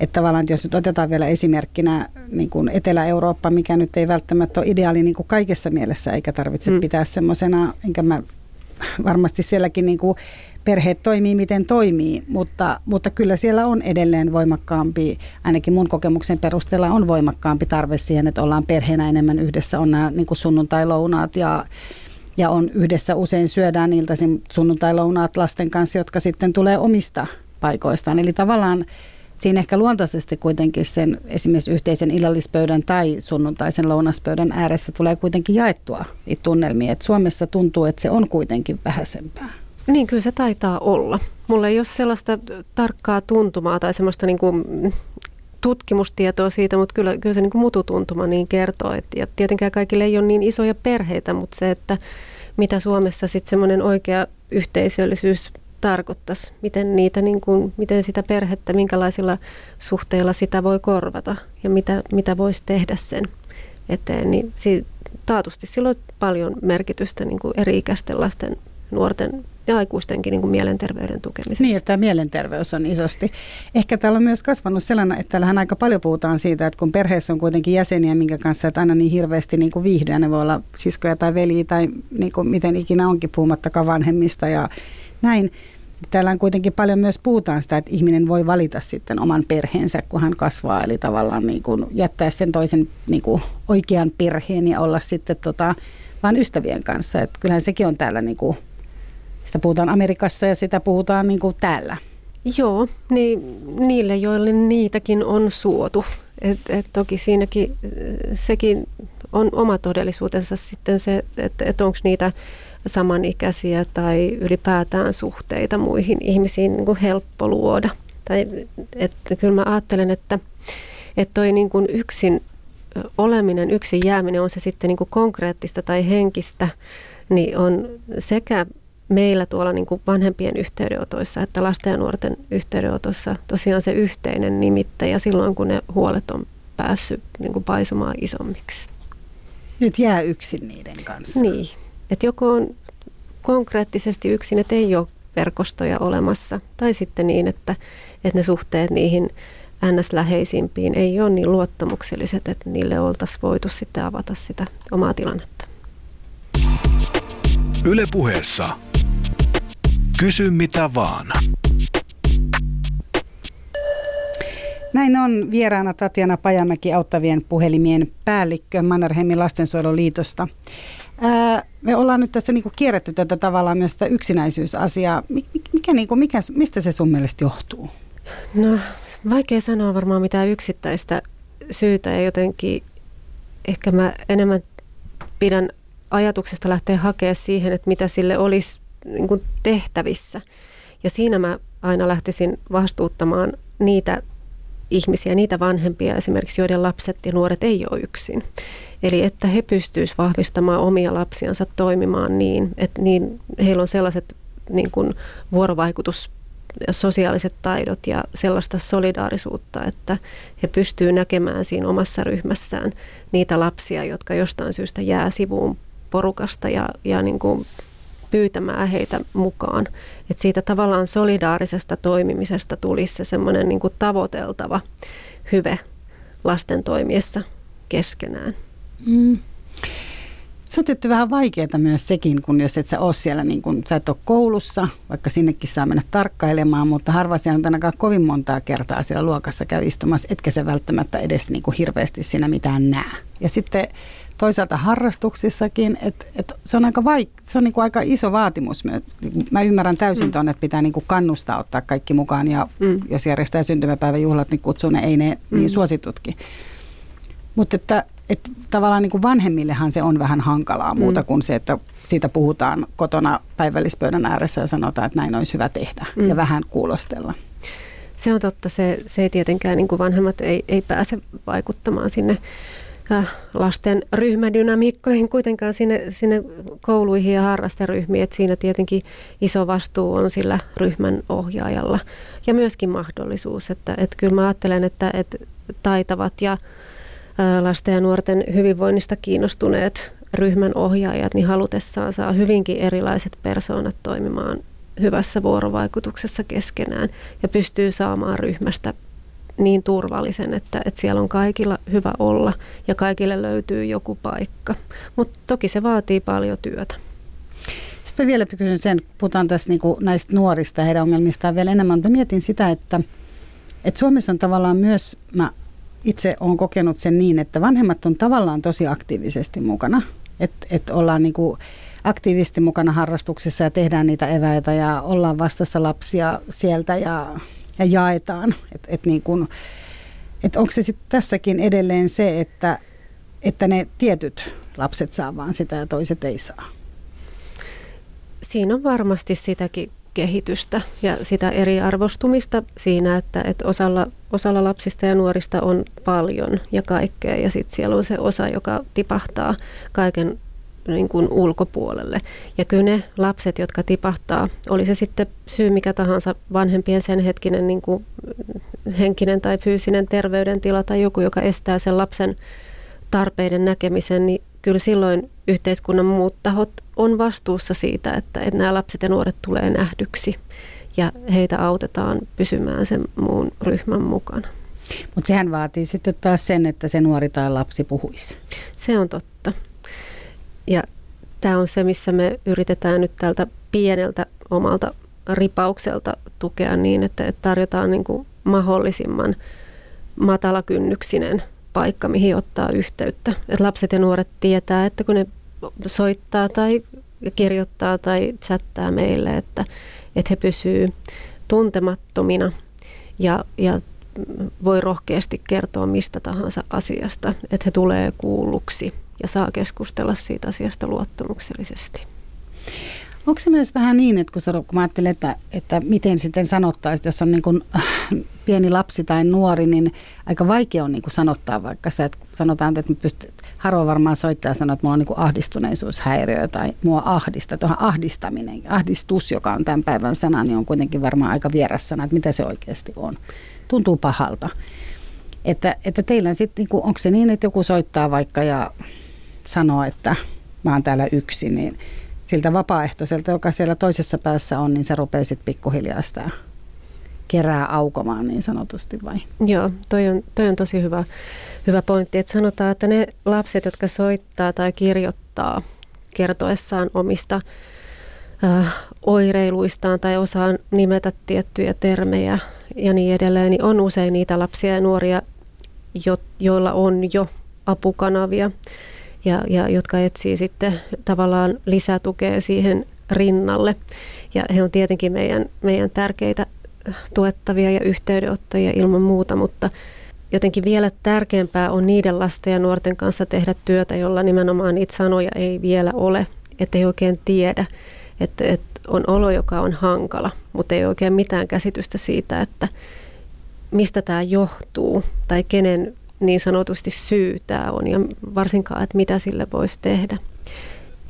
että tavallaan jos nyt otetaan vielä esimerkkinä niin kuin Etelä-Eurooppa, mikä nyt ei välttämättä ole ideaali niin kuin kaikessa mielessä, eikä tarvitse mm. pitää semmoisena, enkä mä varmasti sielläkin niin kuin perheet toimii miten toimii, mutta, mutta kyllä siellä on edelleen voimakkaampi, ainakin mun kokemuksen perusteella on voimakkaampi tarve siihen, että ollaan perheenä enemmän yhdessä, on nämä niin sunnuntai-lounaat ja, ja on yhdessä usein syödään iltaisin sunnuntai-lounaat lasten kanssa, jotka sitten tulee omista paikoistaan. Eli tavallaan siinä ehkä luontaisesti kuitenkin sen esimerkiksi yhteisen illallispöydän tai sunnuntaisen lounaspöydän ääressä tulee kuitenkin jaettua niitä tunnelmia. Et Suomessa tuntuu, että se on kuitenkin vähäisempää. Niin, kyllä se taitaa olla. Mulla ei ole sellaista tarkkaa tuntumaa tai semmoista niin kuin tutkimustietoa siitä, mutta kyllä, kyllä se niin kuin mututuntuma niin kertoo. Et, ja tietenkään kaikille ei ole niin isoja perheitä, mutta se, että mitä Suomessa sitten semmoinen oikea yhteisöllisyys tarkoittaisi, miten, niitä, niin kuin, miten sitä perhettä, minkälaisilla suhteilla sitä voi korvata ja mitä, mitä voisi tehdä sen eteen, niin si, taatusti sillä on paljon merkitystä niin kuin eri-ikäisten lasten, nuorten ja aikuistenkin niin kuin mielenterveyden tukemisessa. Niin, että mielenterveys on isosti. Ehkä täällä on myös kasvanut sellainen, että täällähän aika paljon puhutaan siitä, että kun perheessä on kuitenkin jäseniä, minkä kanssa et aina niin hirveästi niin kuin viihdyä, ne voi olla siskoja tai veliä tai niin kuin miten ikinä onkin puhumattakaan vanhemmista ja näin. Täällä on kuitenkin paljon myös puhutaan sitä, että ihminen voi valita sitten oman perheensä, kun hän kasvaa, eli tavallaan niin kuin jättää sen toisen niin kuin oikean perheen ja olla sitten tota, vain ystävien kanssa. Että kyllähän sekin on täällä niin kuin sitä puhutaan Amerikassa ja sitä puhutaan niin kuin täällä. Joo, niin niille, joille niitäkin on suotu. Et, et toki siinäkin sekin on oma todellisuutensa sitten se, että et onko niitä samanikäisiä tai ylipäätään suhteita muihin ihmisiin niin kuin helppo luoda. Tai, että kyllä mä ajattelen, että, että toi niin kuin yksin oleminen, yksin jääminen, on se sitten niin kuin konkreettista tai henkistä, niin on sekä meillä tuolla niin kuin vanhempien yhteydenotoissa että lasten ja nuorten yhteydenotossa tosiaan se yhteinen nimittäjä silloin, kun ne huolet on päässyt niin kuin paisumaan isommiksi. Nyt jää yksin niiden kanssa. Niin, että joko on konkreettisesti yksin, että ei ole verkostoja olemassa, tai sitten niin, että, että ne suhteet niihin NS-läheisimpiin ei ole niin luottamukselliset, että niille oltaisiin voitu sitten avata sitä omaa tilannetta. Ylepuheessa Kysy mitä vaan. Näin on vieraana Tatjana Pajamäki auttavien puhelimien päällikkö Mannerheimin lastensuojeluliitosta. Ää, me ollaan nyt tässä niinku kierretty tätä tavallaan myös sitä yksinäisyysasiaa. Mikä, niinku, mikä, mistä se sun mielestä johtuu? No vaikea sanoa varmaan mitään yksittäistä syytä ja jotenkin ehkä mä enemmän pidän ajatuksesta lähteä hakemaan siihen, että mitä sille olisi niin kuin tehtävissä. Ja siinä mä aina lähtisin vastuuttamaan niitä ihmisiä, niitä vanhempia esimerkiksi, joiden lapset ja nuoret ei ole yksin. Eli että he pystyisivät vahvistamaan omia lapsiansa toimimaan niin, että niin, heillä on sellaiset niin kuin vuorovaikutus sosiaaliset taidot ja sellaista solidaarisuutta, että he pystyvät näkemään siinä omassa ryhmässään niitä lapsia, jotka jostain syystä jää sivuun porukasta ja, ja niin kuin pyytämään heitä mukaan. Että siitä tavallaan solidaarisesta toimimisesta tulisi se semmoinen niin tavoiteltava hyve lasten toimiessa keskenään. Mm. Se on tietty vähän vaikeaa myös sekin, kun jos et sä ole siellä, niin kun sä et ole koulussa, vaikka sinnekin saa mennä tarkkailemaan, mutta harva siellä on ainakaan kovin montaa kertaa siellä luokassa käy istumassa, etkä se välttämättä edes niin kuin hirveästi siinä mitään näe. Ja sitten toisaalta harrastuksissakin, että et se on aika, vaik- se on niinku aika iso vaatimus. Mä ymmärrän täysin mm. tuonne, että pitää niinku kannustaa ottaa kaikki mukaan ja mm. jos järjestää syntymäpäiväjuhlat, niin kutsuu ne, ei ne mm. niin suositutkin. Mutta että, että tavallaan niin kuin vanhemmillehan se on vähän hankalaa mm. muuta kuin se, että siitä puhutaan kotona päivällispöydän ääressä ja sanotaan, että näin olisi hyvä tehdä mm. ja vähän kuulostella. Se on totta, se, se ei tietenkään, niin kuin vanhemmat ei, ei pääse vaikuttamaan sinne lasten ryhmädynamiikkoihin kuitenkaan sinne, sinne kouluihin ja harrasteryhmiin. että siinä tietenkin iso vastuu on sillä ryhmän ohjaajalla ja myöskin mahdollisuus. Että, että kyllä mä ajattelen, että, että taitavat ja lasten ja nuorten hyvinvoinnista kiinnostuneet ryhmän ohjaajat, niin halutessaan saa hyvinkin erilaiset persoonat toimimaan hyvässä vuorovaikutuksessa keskenään ja pystyy saamaan ryhmästä niin turvallisen, että, että siellä on kaikilla hyvä olla ja kaikille löytyy joku paikka. Mutta toki se vaatii paljon työtä. Sitten vielä kysyn sen, puhutaan tässä niin näistä nuorista heidän ongelmistaan vielä enemmän, mutta mietin sitä, että, että Suomessa on tavallaan myös, mä itse olen kokenut sen niin, että vanhemmat on tavallaan tosi aktiivisesti mukana, että, että ollaan niin kuin aktiivisesti mukana harrastuksissa ja tehdään niitä eväitä ja ollaan vastassa lapsia sieltä ja ja jaetaan. Että et niin kun, et onko se sitten tässäkin edelleen se, että, että ne tietyt lapset saa vaan sitä ja toiset ei saa? Siinä on varmasti sitäkin kehitystä ja sitä eriarvostumista siinä, että, että osalla, osalla lapsista ja nuorista on paljon ja kaikkea ja sitten siellä on se osa, joka tipahtaa kaiken niin kuin ulkopuolelle. Ja kyllä ne lapset, jotka tipahtaa, oli se sitten syy mikä tahansa, vanhempien sen hetkinen niin kuin henkinen tai fyysinen terveydentila tai joku, joka estää sen lapsen tarpeiden näkemisen, niin kyllä silloin yhteiskunnan muut tahot on vastuussa siitä, että, että nämä lapset ja nuoret tulee nähdyksi ja heitä autetaan pysymään sen muun ryhmän mukana. Mutta sehän vaatii sitten taas sen, että se nuori tai lapsi puhuisi. Se on totta. Ja tämä on se, missä me yritetään nyt tältä pieneltä omalta ripaukselta tukea niin, että tarjotaan niin kuin mahdollisimman matalakynnyksinen paikka, mihin ottaa yhteyttä. Et lapset ja nuoret tietää, että kun ne soittaa tai kirjoittaa tai chattaa meille, että, että he pysyy tuntemattomina ja, ja voi rohkeasti kertoa mistä tahansa asiasta, että he tulee kuulluksi ja saa keskustella siitä asiasta luottamuksellisesti. Onko se myös vähän niin, että kun, kun mä ajattelen, että, että miten sitten sanottaisiin, jos on niin kuin äh, pieni lapsi tai nuori, niin aika vaikea on niin kuin sanottaa vaikka sitä, että sanotaan, että pystyt, harvoin varmaan soittaa sanoa, että mulla on niin kuin ahdistuneisuushäiriö tai mua ahdista. Tuohon ahdistaminen, ahdistus, joka on tämän päivän sana, niin on kuitenkin varmaan aika vieras sana, että mitä se oikeasti on. Tuntuu pahalta. Että, että teillä sitten, niin onko se niin, että joku soittaa vaikka ja sanoo, että mä oon täällä yksin, niin siltä vapaaehtoiselta, joka siellä toisessa päässä on, niin se rupeaa sitten pikkuhiljaa sitä kerää aukomaan niin sanotusti vai? Joo, toi on, toi on tosi hyvä, hyvä pointti, että sanotaan, että ne lapset, jotka soittaa tai kirjoittaa kertoessaan omista äh, oireiluistaan tai osaan nimetä tiettyjä termejä ja niin edelleen, niin on usein niitä lapsia ja nuoria, jo, joilla on jo apukanavia ja, ja jotka etsii sitten tavallaan lisätukea siihen rinnalle. Ja he on tietenkin meidän, meidän tärkeitä tuettavia ja yhteydenottajia ilman muuta, mutta jotenkin vielä tärkeämpää on niiden lasten ja nuorten kanssa tehdä työtä, jolla nimenomaan niitä sanoja ei vielä ole, että ei oikein tiedä, että, että on olo, joka on hankala, mutta ei oikein mitään käsitystä siitä, että mistä tämä johtuu tai kenen niin sanotusti syy tämä on ja varsinkaan, että mitä sille voisi tehdä.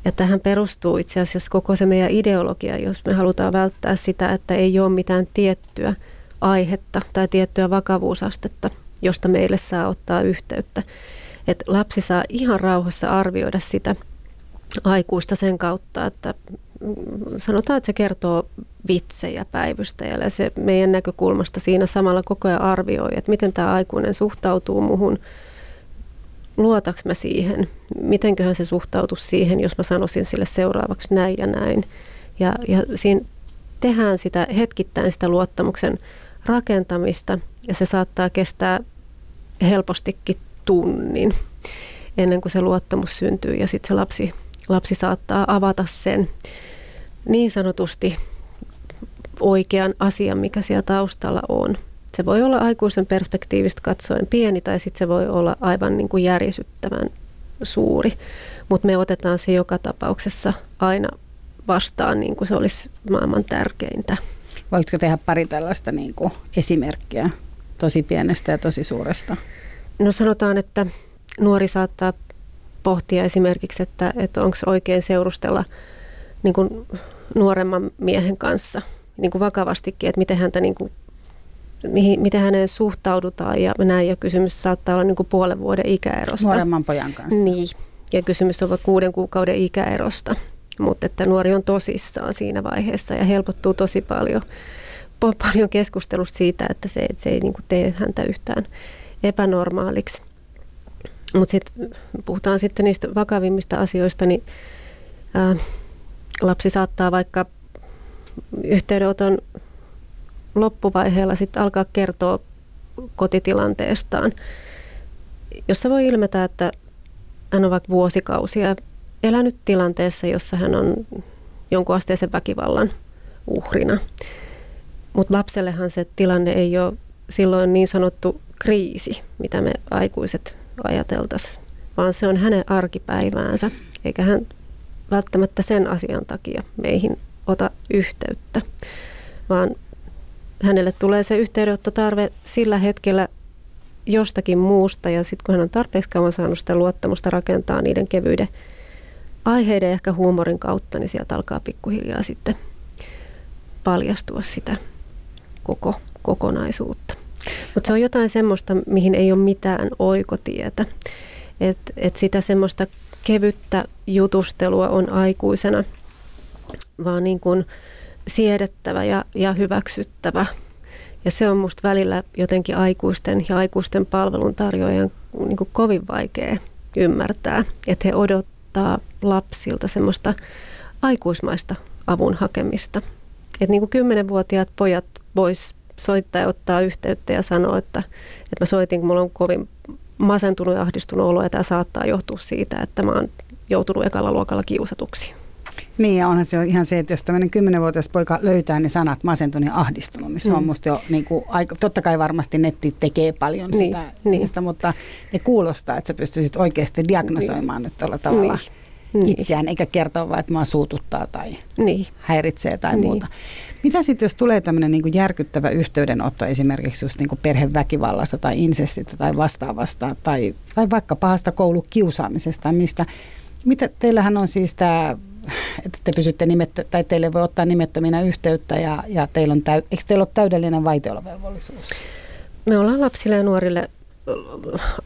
Ja tähän perustuu itse asiassa koko se meidän ideologia, jos me halutaan välttää sitä, että ei ole mitään tiettyä aihetta tai tiettyä vakavuusastetta, josta meille saa ottaa yhteyttä. Että lapsi saa ihan rauhassa arvioida sitä aikuista sen kautta, että sanotaan, että se kertoo vitsejä päivystäjälle se meidän näkökulmasta siinä samalla koko ajan arvioi, että miten tämä aikuinen suhtautuu muhun, luotaks mä siihen, mitenköhän se suhtautuisi siihen, jos mä sanoisin sille seuraavaksi näin ja näin. Ja, ja siinä tehdään sitä hetkittäin sitä luottamuksen rakentamista ja se saattaa kestää helpostikin tunnin ennen kuin se luottamus syntyy ja sitten se lapsi, lapsi saattaa avata sen niin sanotusti oikean asian, mikä siellä taustalla on. Se voi olla aikuisen perspektiivistä katsoen pieni tai sitten se voi olla aivan niin kuin järisyttävän suuri, mutta me otetaan se joka tapauksessa aina vastaan niin kuin se olisi maailman tärkeintä. Voitko tehdä pari tällaista niin kuin esimerkkiä tosi pienestä ja tosi suuresta? No sanotaan, että nuori saattaa pohtia esimerkiksi, että, että onko oikein seurustella niin kuin nuoremman miehen kanssa niin kuin vakavastikin, että miten häntä niin kuin, mihin, miten häneen suhtaudutaan ja näin. Ja kysymys saattaa olla niin kuin puolen vuoden ikäerosta. Nuoremman pojan kanssa. Niin, ja kysymys on kuuden kuukauden ikäerosta. Mutta että nuori on tosissaan siinä vaiheessa ja helpottuu tosi paljon, paljon keskustelusta siitä, että se, että se ei niin kuin tee häntä yhtään epänormaaliksi. Mutta sitten puhutaan sitten niistä vakavimmista asioista, niin ää, lapsi saattaa vaikka yhteydenoton loppuvaiheella sitten alkaa kertoa kotitilanteestaan, jossa voi ilmetä, että hän on vaikka vuosikausia elänyt tilanteessa, jossa hän on jonkun asteisen väkivallan uhrina. Mutta lapsellehan se tilanne ei ole silloin niin sanottu kriisi, mitä me aikuiset ajateltaisiin, vaan se on hänen arkipäiväänsä, eikä hän välttämättä sen asian takia meihin ota yhteyttä, vaan hänelle tulee se yhteydenottotarve sillä hetkellä jostakin muusta ja sitten kun hän on tarpeeksi kauan saanut sitä luottamusta rakentaa niiden kevyiden aiheiden ehkä huumorin kautta, niin sieltä alkaa pikkuhiljaa sitten paljastua sitä koko kokonaisuutta. Mutta se on jotain semmoista, mihin ei ole mitään oikotietä. Et, et sitä semmoista kevyttä jutustelua on aikuisena, vaan niin kuin siedettävä ja, ja hyväksyttävä. Ja se on musta välillä jotenkin aikuisten ja aikuisten palveluntarjoajan niin kuin kovin vaikea ymmärtää, että he odottaa lapsilta semmoista aikuismaista avun hakemista. Että niin kuin kymmenenvuotiaat pojat vois soittaa ja ottaa yhteyttä ja sanoa, että, että mä soitin, kun mulla on kovin masentunut ja ahdistunut olo ja tämä saattaa johtua siitä, että mä oon joutunut ekalla luokalla kiusatuksi. Niin ja onhan se ihan se, että jos tämmöinen kymmenenvuotias poika löytää ne sanat masentunut ja ahdistunut, niin se mm. on musta jo niin kuin, aika, totta kai varmasti netti tekee paljon niin, sitä, niin. Mutta ne kuulostaa, että sä pystyisit oikeasti diagnosoimaan niin. nyt tällä tavalla. Niin niin. itseään, eikä kertoa vaan, että mua suututtaa tai niin. häiritsee tai niin. muuta. Mitä sitten, jos tulee tämmöinen niin järkyttävä yhteydenotto esimerkiksi just niin kuin perheväkivallasta tai insestistä tai vastaavasta tai, tai vaikka pahasta koulukiusaamisesta tai mistä. Mitä, teillähän on siis tämä että te pysytte nimettä, tai teille voi ottaa nimettöminä yhteyttä ja, ja teillä on täy, eikö teillä ole täydellinen vaitiolovelvollisuus? Me ollaan lapsille ja nuorille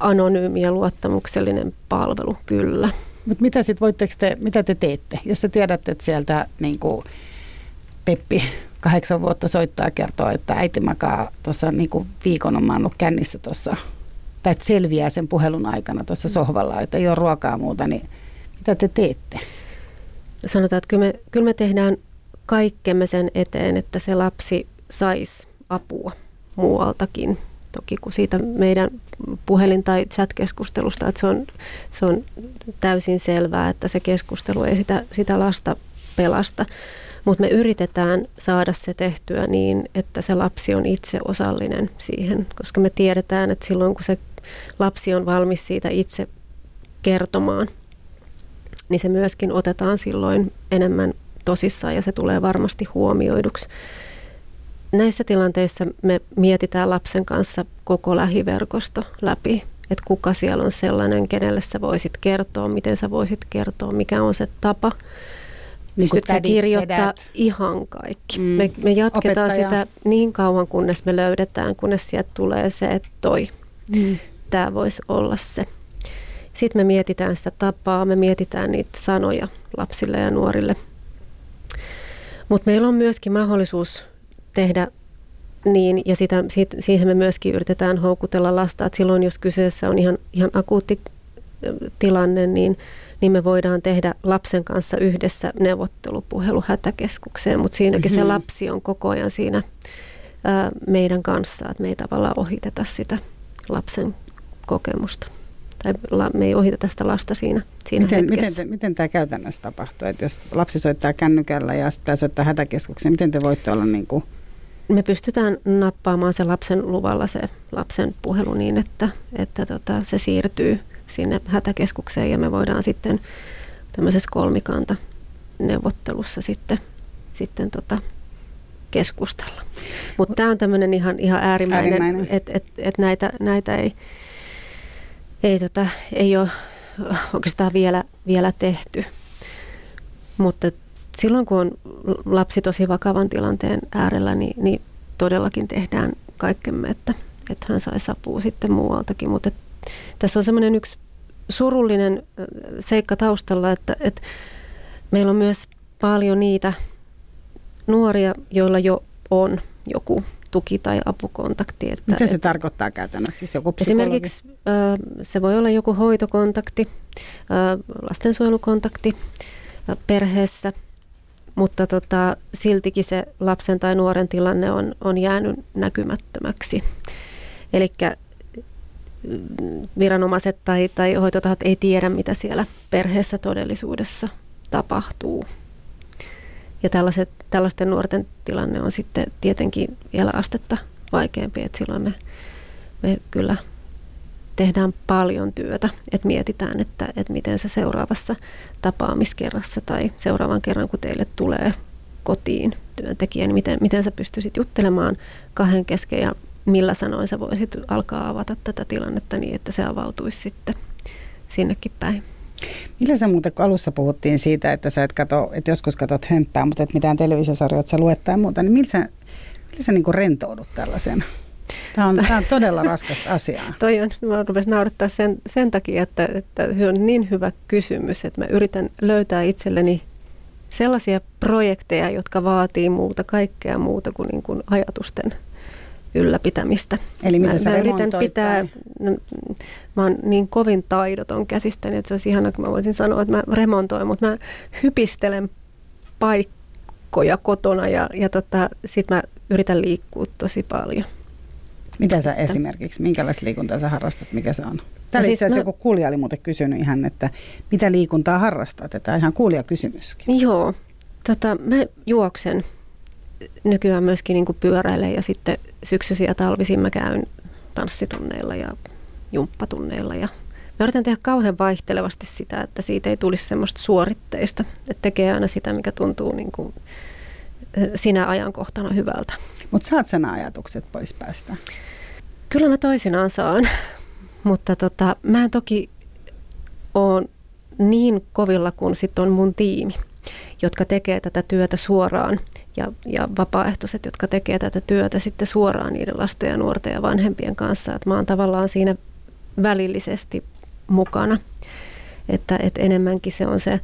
anonyymi ja luottamuksellinen palvelu, kyllä. Mutta mitä sitten voitteko te, mitä te teette, jos te tiedätte, että sieltä niin kuin Peppi kahdeksan vuotta soittaa ja kertoo, että äiti makaa tuossa niin viikon on maannut kännissä tuossa, tai että selviää sen puhelun aikana tuossa sohvalla, että ei ole ruokaa muuta, niin mitä te teette? Sanotaan, että kyllä me, kyllä me tehdään kaikkemme sen eteen, että se lapsi saisi apua muualtakin. Toki kuin siitä meidän puhelin- tai chat-keskustelusta, että se on, se on täysin selvää, että se keskustelu ei sitä, sitä lasta pelasta. Mutta me yritetään saada se tehtyä niin, että se lapsi on itse osallinen siihen, koska me tiedetään, että silloin kun se lapsi on valmis siitä itse kertomaan, niin se myöskin otetaan silloin enemmän tosissaan ja se tulee varmasti huomioiduksi. Näissä tilanteissa me mietitään lapsen kanssa koko lähiverkosto läpi, että kuka siellä on sellainen, kenelle sä voisit kertoa, miten sä voisit kertoa, mikä on se tapa. Niin Pystyt sä kirjoittaa sedät. ihan kaikki. Mm. Me, me jatketaan Opettaja. sitä niin kauan, kunnes me löydetään, kunnes sieltä tulee se, että toi, mm. tämä voisi olla se. Sitten me mietitään sitä tapaa, me mietitään niitä sanoja lapsille ja nuorille. Mutta meillä on myöskin mahdollisuus tehdä niin, ja sitä, siihen me myöskin yritetään houkutella lasta, että silloin jos kyseessä on ihan, ihan akuutti tilanne, niin, niin me voidaan tehdä lapsen kanssa yhdessä neuvottelupuhelu hätäkeskukseen, mutta siinäkin mm-hmm. se lapsi on koko ajan siinä ää, meidän kanssa, että me ei tavallaan ohiteta sitä lapsen kokemusta. Tai la, me ei ohiteta sitä lasta siinä, siinä miten, hetkessä. Miten, te, miten tämä käytännössä tapahtuu? Että jos lapsi soittaa kännykällä ja sitten soittaa hätäkeskukseen, miten te voitte olla niin kuin me pystytään nappaamaan se lapsen luvalla se lapsen puhelu niin, että, että tota, se siirtyy sinne hätäkeskukseen ja me voidaan sitten tämmöisessä kolmikanta neuvottelussa sitten, sitten tota, keskustella. Mutta tämä on tämmöinen ihan, ihan äärimmäinen, äärimmäinen. että et, et näitä, näitä ei, ei, tota, ei ole oikeastaan vielä, vielä tehty. Mutta silloin kun on lapsi tosi vakavan tilanteen äärellä, niin, niin todellakin tehdään kaikkemme, että, että hän saisi apua sitten muualtakin. Mutta tässä on semmoinen yksi surullinen seikka taustalla, että, että meillä on myös paljon niitä nuoria, joilla jo on joku tuki- tai apukontakti. Että, Mitä se että, tarkoittaa käytännössä? Siis joku Esimerkiksi se voi olla joku hoitokontakti, lastensuojelukontakti perheessä – mutta tota, siltikin se lapsen tai nuoren tilanne on, on jäänyt näkymättömäksi. Eli mm, viranomaiset tai, tai hoitotahot ei tiedä, mitä siellä perheessä todellisuudessa tapahtuu. Ja tällaiset, tällaisten nuorten tilanne on sitten tietenkin vielä astetta vaikeampi, että silloin me, me kyllä tehdään paljon työtä, että mietitään, että, että miten se seuraavassa tapaamiskerrassa tai seuraavan kerran, kun teille tulee kotiin työntekijä, niin miten, miten sä pystyisit juttelemaan kahden kesken ja millä sanoin sä voisit alkaa avata tätä tilannetta niin, että se avautuisi sitten sinnekin päin. Millä sä muuten, kun alussa puhuttiin siitä, että sä et kato, että joskus katot hömppää, mutta et mitään televisiosarjoja sä luet tai muuta, niin millä sä, millä sä niin rentoudut tällaisen? Tämä on, tämä on todella raskasta asiaa. Toi on, mä rupesin naurattaa sen, sen takia, että, että on niin hyvä kysymys, että mä yritän löytää itselleni sellaisia projekteja, jotka vaatii muuta, kaikkea muuta kuin, niin kuin ajatusten ylläpitämistä. Eli mitä mä, mä yritän pitää, no, mä oon niin kovin taidoton käsistäni, että se olisi ihana, kun mä voisin sanoa, että mä remontoin, mutta mä hypistelen paikkoja kotona ja, ja tota, sit mä yritän liikkua tosi paljon. Mitä sä esimerkiksi, minkälaista liikuntaa sä harrastat, mikä se on? Täällä no siis itse joku kuulija oli muuten kysynyt ihan, että mitä liikuntaa harrastat, tämä on ihan kuulijakysymyskin. Joo, tota, mä juoksen nykyään myöskin niin pyöräilen ja sitten syksyisin ja talvisin mä käyn tanssitunneilla ja jumppatunneilla ja Mä yritän tehdä kauhean vaihtelevasti sitä, että siitä ei tulisi semmoista suoritteista, että tekee aina sitä, mikä tuntuu niin kuin sinä ajankohtana hyvältä. Mutta saat sen ajatukset pois päästä? Kyllä mä toisinaan saan, mutta tota, mä en toki ole niin kovilla kuin sitten on mun tiimi, jotka tekee tätä työtä suoraan ja, ja vapaaehtoiset, jotka tekee tätä työtä sitten suoraan niiden lasten ja nuorten ja vanhempien kanssa. Että mä oon tavallaan siinä välillisesti mukana, että, että enemmänkin se on se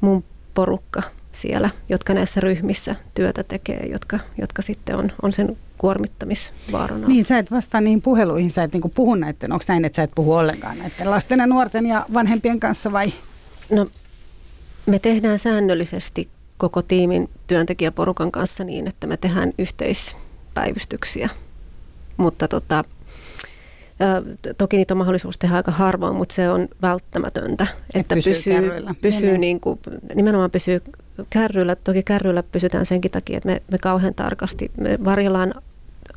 mun porukka siellä, jotka näissä ryhmissä työtä tekee, jotka, jotka sitten on, on sen kuormittamisvaarana. Niin, sä et vastaa niihin puheluihin, sä et niinku puhu näiden, onko näin, että sä et puhu ollenkaan näiden lasten ja nuorten ja vanhempien kanssa vai? No, me tehdään säännöllisesti koko tiimin työntekijäporukan kanssa niin, että me tehdään yhteispäivystyksiä. Mutta tota, Toki niitä on mahdollisuus tehdä aika harvoin, mutta se on välttämätöntä, Et että pysyy, pysyy, pysyy niin kuin, nimenomaan pysyy kärryillä. Toki kärryillä pysytään senkin takia, että me, me kauhean tarkasti, me varjellaan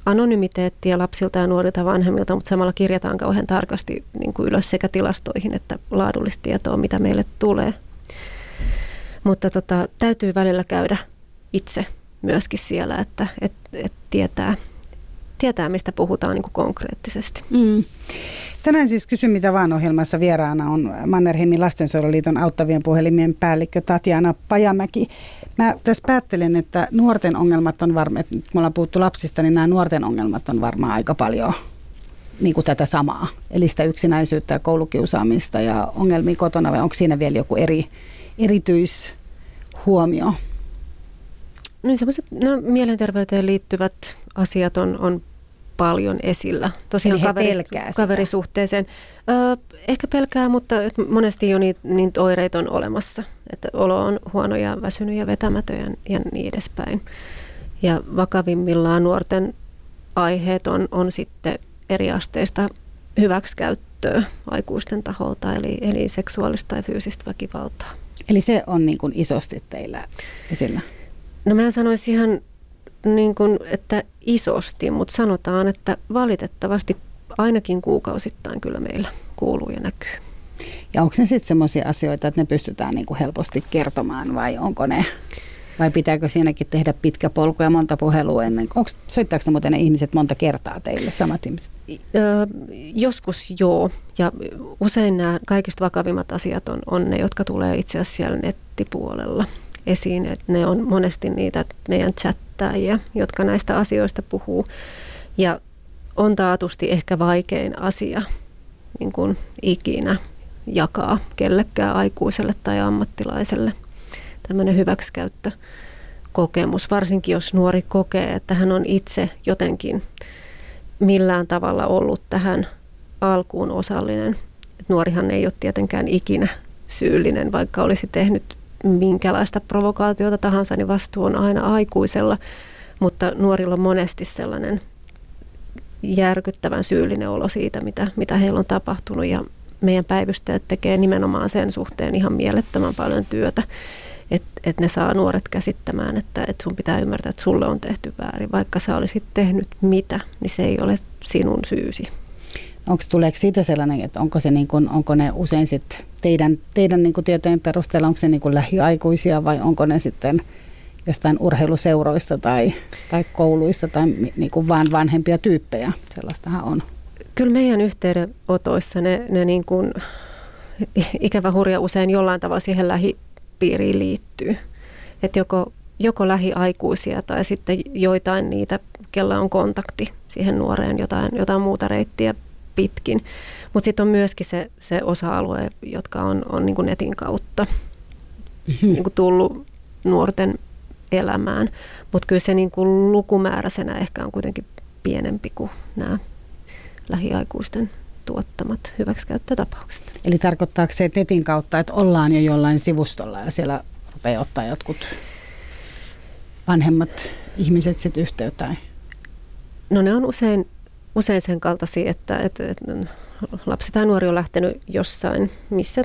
anonymiteettia lapsilta ja nuorilta vanhemmilta, mutta samalla kirjataan kauhean tarkasti niin kuin ylös sekä tilastoihin että laadullista tietoa, mitä meille tulee. Mutta tota, täytyy välillä käydä itse myöskin siellä, että et, et tietää, tietää, mistä puhutaan niin kuin konkreettisesti. Mm. Tänään siis Kysy mitä vaan ohjelmassa vieraana on Mannerheimin lastensuojeluliiton auttavien puhelimien päällikkö Tatjana Pajamäki. Mä tässä päättelen, että nuorten ongelmat on varmaan, että kun me ollaan puhuttu lapsista, niin nämä nuorten ongelmat on varmaan aika paljon niin kuin tätä samaa. Eli sitä yksinäisyyttä ja koulukiusaamista ja ongelmia kotona vai onko siinä vielä joku eri, erityishuomio? Niin sellaiset no, mielenterveyteen liittyvät asiat on, on paljon esillä. Tosiaan kaveri, kaverisuhteeseen. Ö, ehkä pelkää, mutta monesti jo niitä, niitä oireita on olemassa. Että olo on huono ja väsynyt ja vetämätön ja, ja niin edespäin. Ja vakavimmillaan nuorten aiheet on, on sitten eri asteista hyväksikäyttöä aikuisten taholta, eli, eli seksuaalista ja fyysistä väkivaltaa. Eli se on niin kuin isosti teillä esillä? No mä sanoisin ihan niin kuin, että isosti, mutta sanotaan, että valitettavasti ainakin kuukausittain kyllä meillä kuuluu ja näkyy. Ja onko ne sitten sellaisia asioita, että ne pystytään niin kuin helposti kertomaan vai onko ne, vai pitääkö siinäkin tehdä pitkä polku ja monta puhelua ennen? Onko, soittaako ne muuten ne ihmiset monta kertaa teille, samat ihmiset? Öö, joskus joo, ja usein nämä kaikista vakavimmat asiat on, on ne, jotka tulee itse asiassa siellä nettipuolella esiin, että ne on monesti niitä meidän chattaajia, jotka näistä asioista puhuu. Ja on taatusti ehkä vaikein asia niin kuin ikinä jakaa kellekään aikuiselle tai ammattilaiselle tämmöinen hyväksikäyttö kokemus, varsinkin jos nuori kokee, että hän on itse jotenkin millään tavalla ollut tähän alkuun osallinen. Nuorihan ei ole tietenkään ikinä syyllinen, vaikka olisi tehnyt minkälaista provokaatiota tahansa, niin vastuu on aina aikuisella, mutta nuorilla on monesti sellainen järkyttävän syyllinen olo siitä, mitä, mitä heillä on tapahtunut ja meidän päivystäjät tekee nimenomaan sen suhteen ihan mielettömän paljon työtä. että et ne saa nuoret käsittämään, että et sun pitää ymmärtää, että sulle on tehty väärin. Vaikka sä olisit tehnyt mitä, niin se ei ole sinun syysi. Onko tuleeko siitä sellainen, että onko, se niin kuin, onko ne usein sit teidän, teidän niin kuin tietojen perusteella, onko se niin kuin lähiaikuisia vai onko ne sitten jostain urheiluseuroista tai, tai kouluista tai niin kuin vaan vanhempia tyyppejä? Sellaistahan on. Kyllä meidän yhteydenotoissa ne, ne niin kuin, ikävä hurja usein jollain tavalla siihen lähipiiriin liittyy. Että joko, joko lähiaikuisia tai sitten joitain niitä, kellä on kontakti siihen nuoreen, jotain, jotain muuta reittiä pitkin. Mutta sitten on myöskin se, se osa-alue, jotka on, on niin kuin netin kautta mm-hmm. niin kuin tullut nuorten elämään. Mutta kyllä se niin kuin lukumääräisenä ehkä on kuitenkin pienempi kuin nämä lähiaikuisten tuottamat hyväksikäyttötapaukset. Eli tarkoittaako se netin kautta, että ollaan jo jollain sivustolla ja siellä rupeaa ottaa jotkut vanhemmat ihmiset sitten yhteyttä? No ne on usein, usein sen kaltaisia, että, että, että lapsi tai nuori on lähtenyt jossain, missä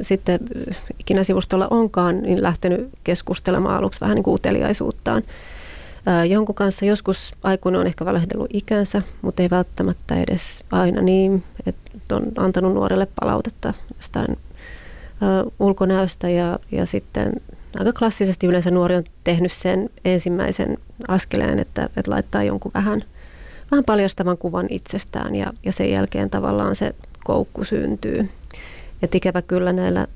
sitten ikinä sivustolla onkaan, niin lähtenyt keskustelemaan aluksi vähän niin kuin uteliaisuuttaan jonkun kanssa. Joskus aikuinen on ehkä valehdellut ikänsä, mutta ei välttämättä edes aina niin, että on antanut nuorelle palautetta jostain ulkonäöstä ja, ja sitten aika klassisesti yleensä nuori on tehnyt sen ensimmäisen askeleen, että, että laittaa jonkun vähän, vähän paljastavan kuvan itsestään ja, ja sen jälkeen tavallaan se koukku syntyy. Ja ikävä kyllä näillä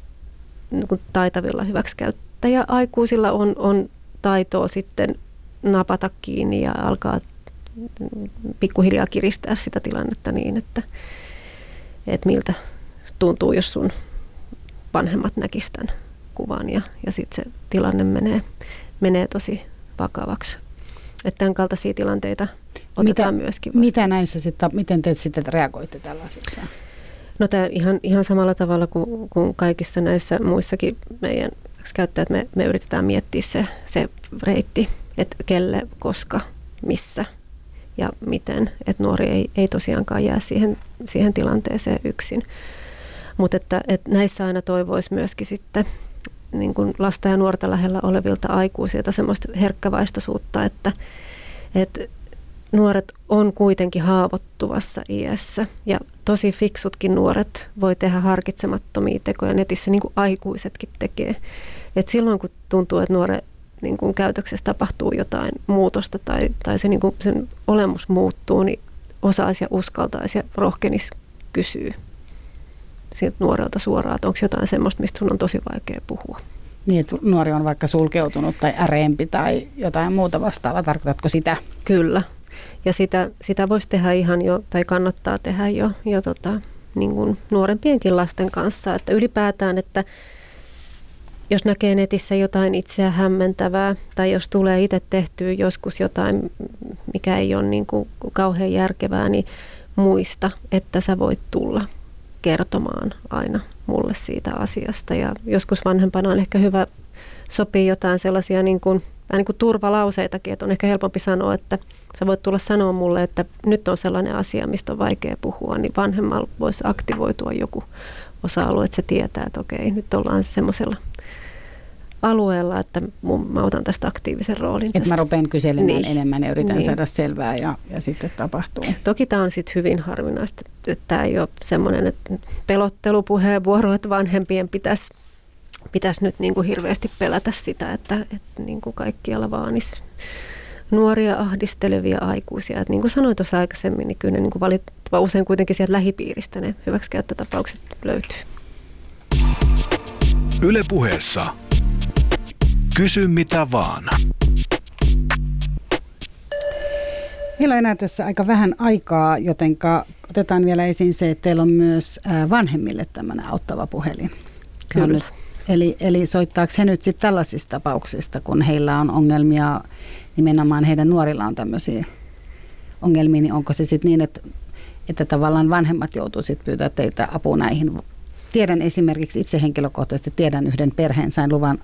niin taitavilla hyväksikäyttäjäaikuisilla on, on taitoa sitten napata kiinni ja alkaa pikkuhiljaa kiristää sitä tilannetta niin, että, että miltä tuntuu, jos sun vanhemmat näkisivät tämän kuvan ja, ja sitten se tilanne menee, menee tosi vakavaksi. Että tämän kaltaisia tilanteita otetaan mitä, myöskin vasta. Mitä näissä sitten, miten te sitten reagoitte tällaisissa? No tämä ihan, ihan samalla tavalla kuin, kuin kaikissa näissä muissakin meidän käyttäjät, me, me yritetään miettiä se, se reitti, että kelle, koska, missä ja miten. Että nuori ei, ei tosiaankaan jää siihen, siihen tilanteeseen yksin. Mutta että, että näissä aina toivoisi myöskin sitten niin kuin lasta ja nuorta lähellä olevilta aikuisilta semmoista herkkävaistoisuutta, että, että nuoret on kuitenkin haavoittuvassa iässä ja tosi fiksutkin nuoret voi tehdä harkitsemattomia tekoja netissä, niin kuin aikuisetkin tekee. Et silloin kun tuntuu, että nuoren niin kuin käytöksessä tapahtuu jotain muutosta tai, tai se, niin kuin sen olemus muuttuu, niin osaisi ja uskaltaisi ja rohkenisi kysyä siltä nuorelta suoraan, että onko jotain semmoista, mistä sun on tosi vaikea puhua. Niin, että nuori on vaikka sulkeutunut tai äreempi tai jotain muuta vastaavaa. Tarkoitatko sitä? Kyllä. Ja sitä, sitä voisi tehdä ihan jo, tai kannattaa tehdä jo, jo tota, niin kuin nuorempienkin lasten kanssa. Että ylipäätään, että jos näkee netissä jotain itseä hämmentävää tai jos tulee itse tehtyä joskus jotain, mikä ei ole niin kuin kauhean järkevää, niin muista, että sä voit tulla kertomaan aina mulle siitä asiasta. Ja joskus vanhempana on ehkä hyvä sopii jotain sellaisia niin kuin, niin kuin turvalauseitakin, että on ehkä helpompi sanoa, että sä voit tulla sanoa mulle, että nyt on sellainen asia, mistä on vaikea puhua, niin vanhemmalla voisi aktivoitua joku osa-alue, että se tietää, että okei, nyt ollaan semmoisella alueella, että mun, mä otan tästä aktiivisen roolin. Että mä rupean kyselemään niin. enemmän ja yritän niin. saada selvää ja, ja sitten tapahtuu. Toki tämä on sitten hyvin harvinaista, että tämä ei ole semmoinen että pelottelupuheenvuoro, että vanhempien pitäisi pitäisi nyt niin kuin hirveästi pelätä sitä, että, että niin kuin kaikkialla vaanis nuoria ahdistelevia aikuisia. Että niin kuin sanoin tuossa aikaisemmin, niin kyllä ne niin kuin valittava usein kuitenkin sieltä lähipiiristä ne hyväksikäyttötapaukset löytyy. Ylepuheessa Kysy mitä vaan. Meillä on enää tässä aika vähän aikaa, joten otetaan vielä esiin se, että teillä on myös vanhemmille tämmöinen auttava puhelin. Kyllä. Nyt, eli, eli soittaako he nyt sitten tällaisista tapauksista, kun heillä on ongelmia, nimenomaan heidän nuorilla on tämmöisiä ongelmia, niin onko se sitten niin, että, että tavallaan vanhemmat joutuu sitten pyytää teitä apua näihin Tiedän esimerkiksi itse henkilökohtaisesti, tiedän yhden perheen, sain luvan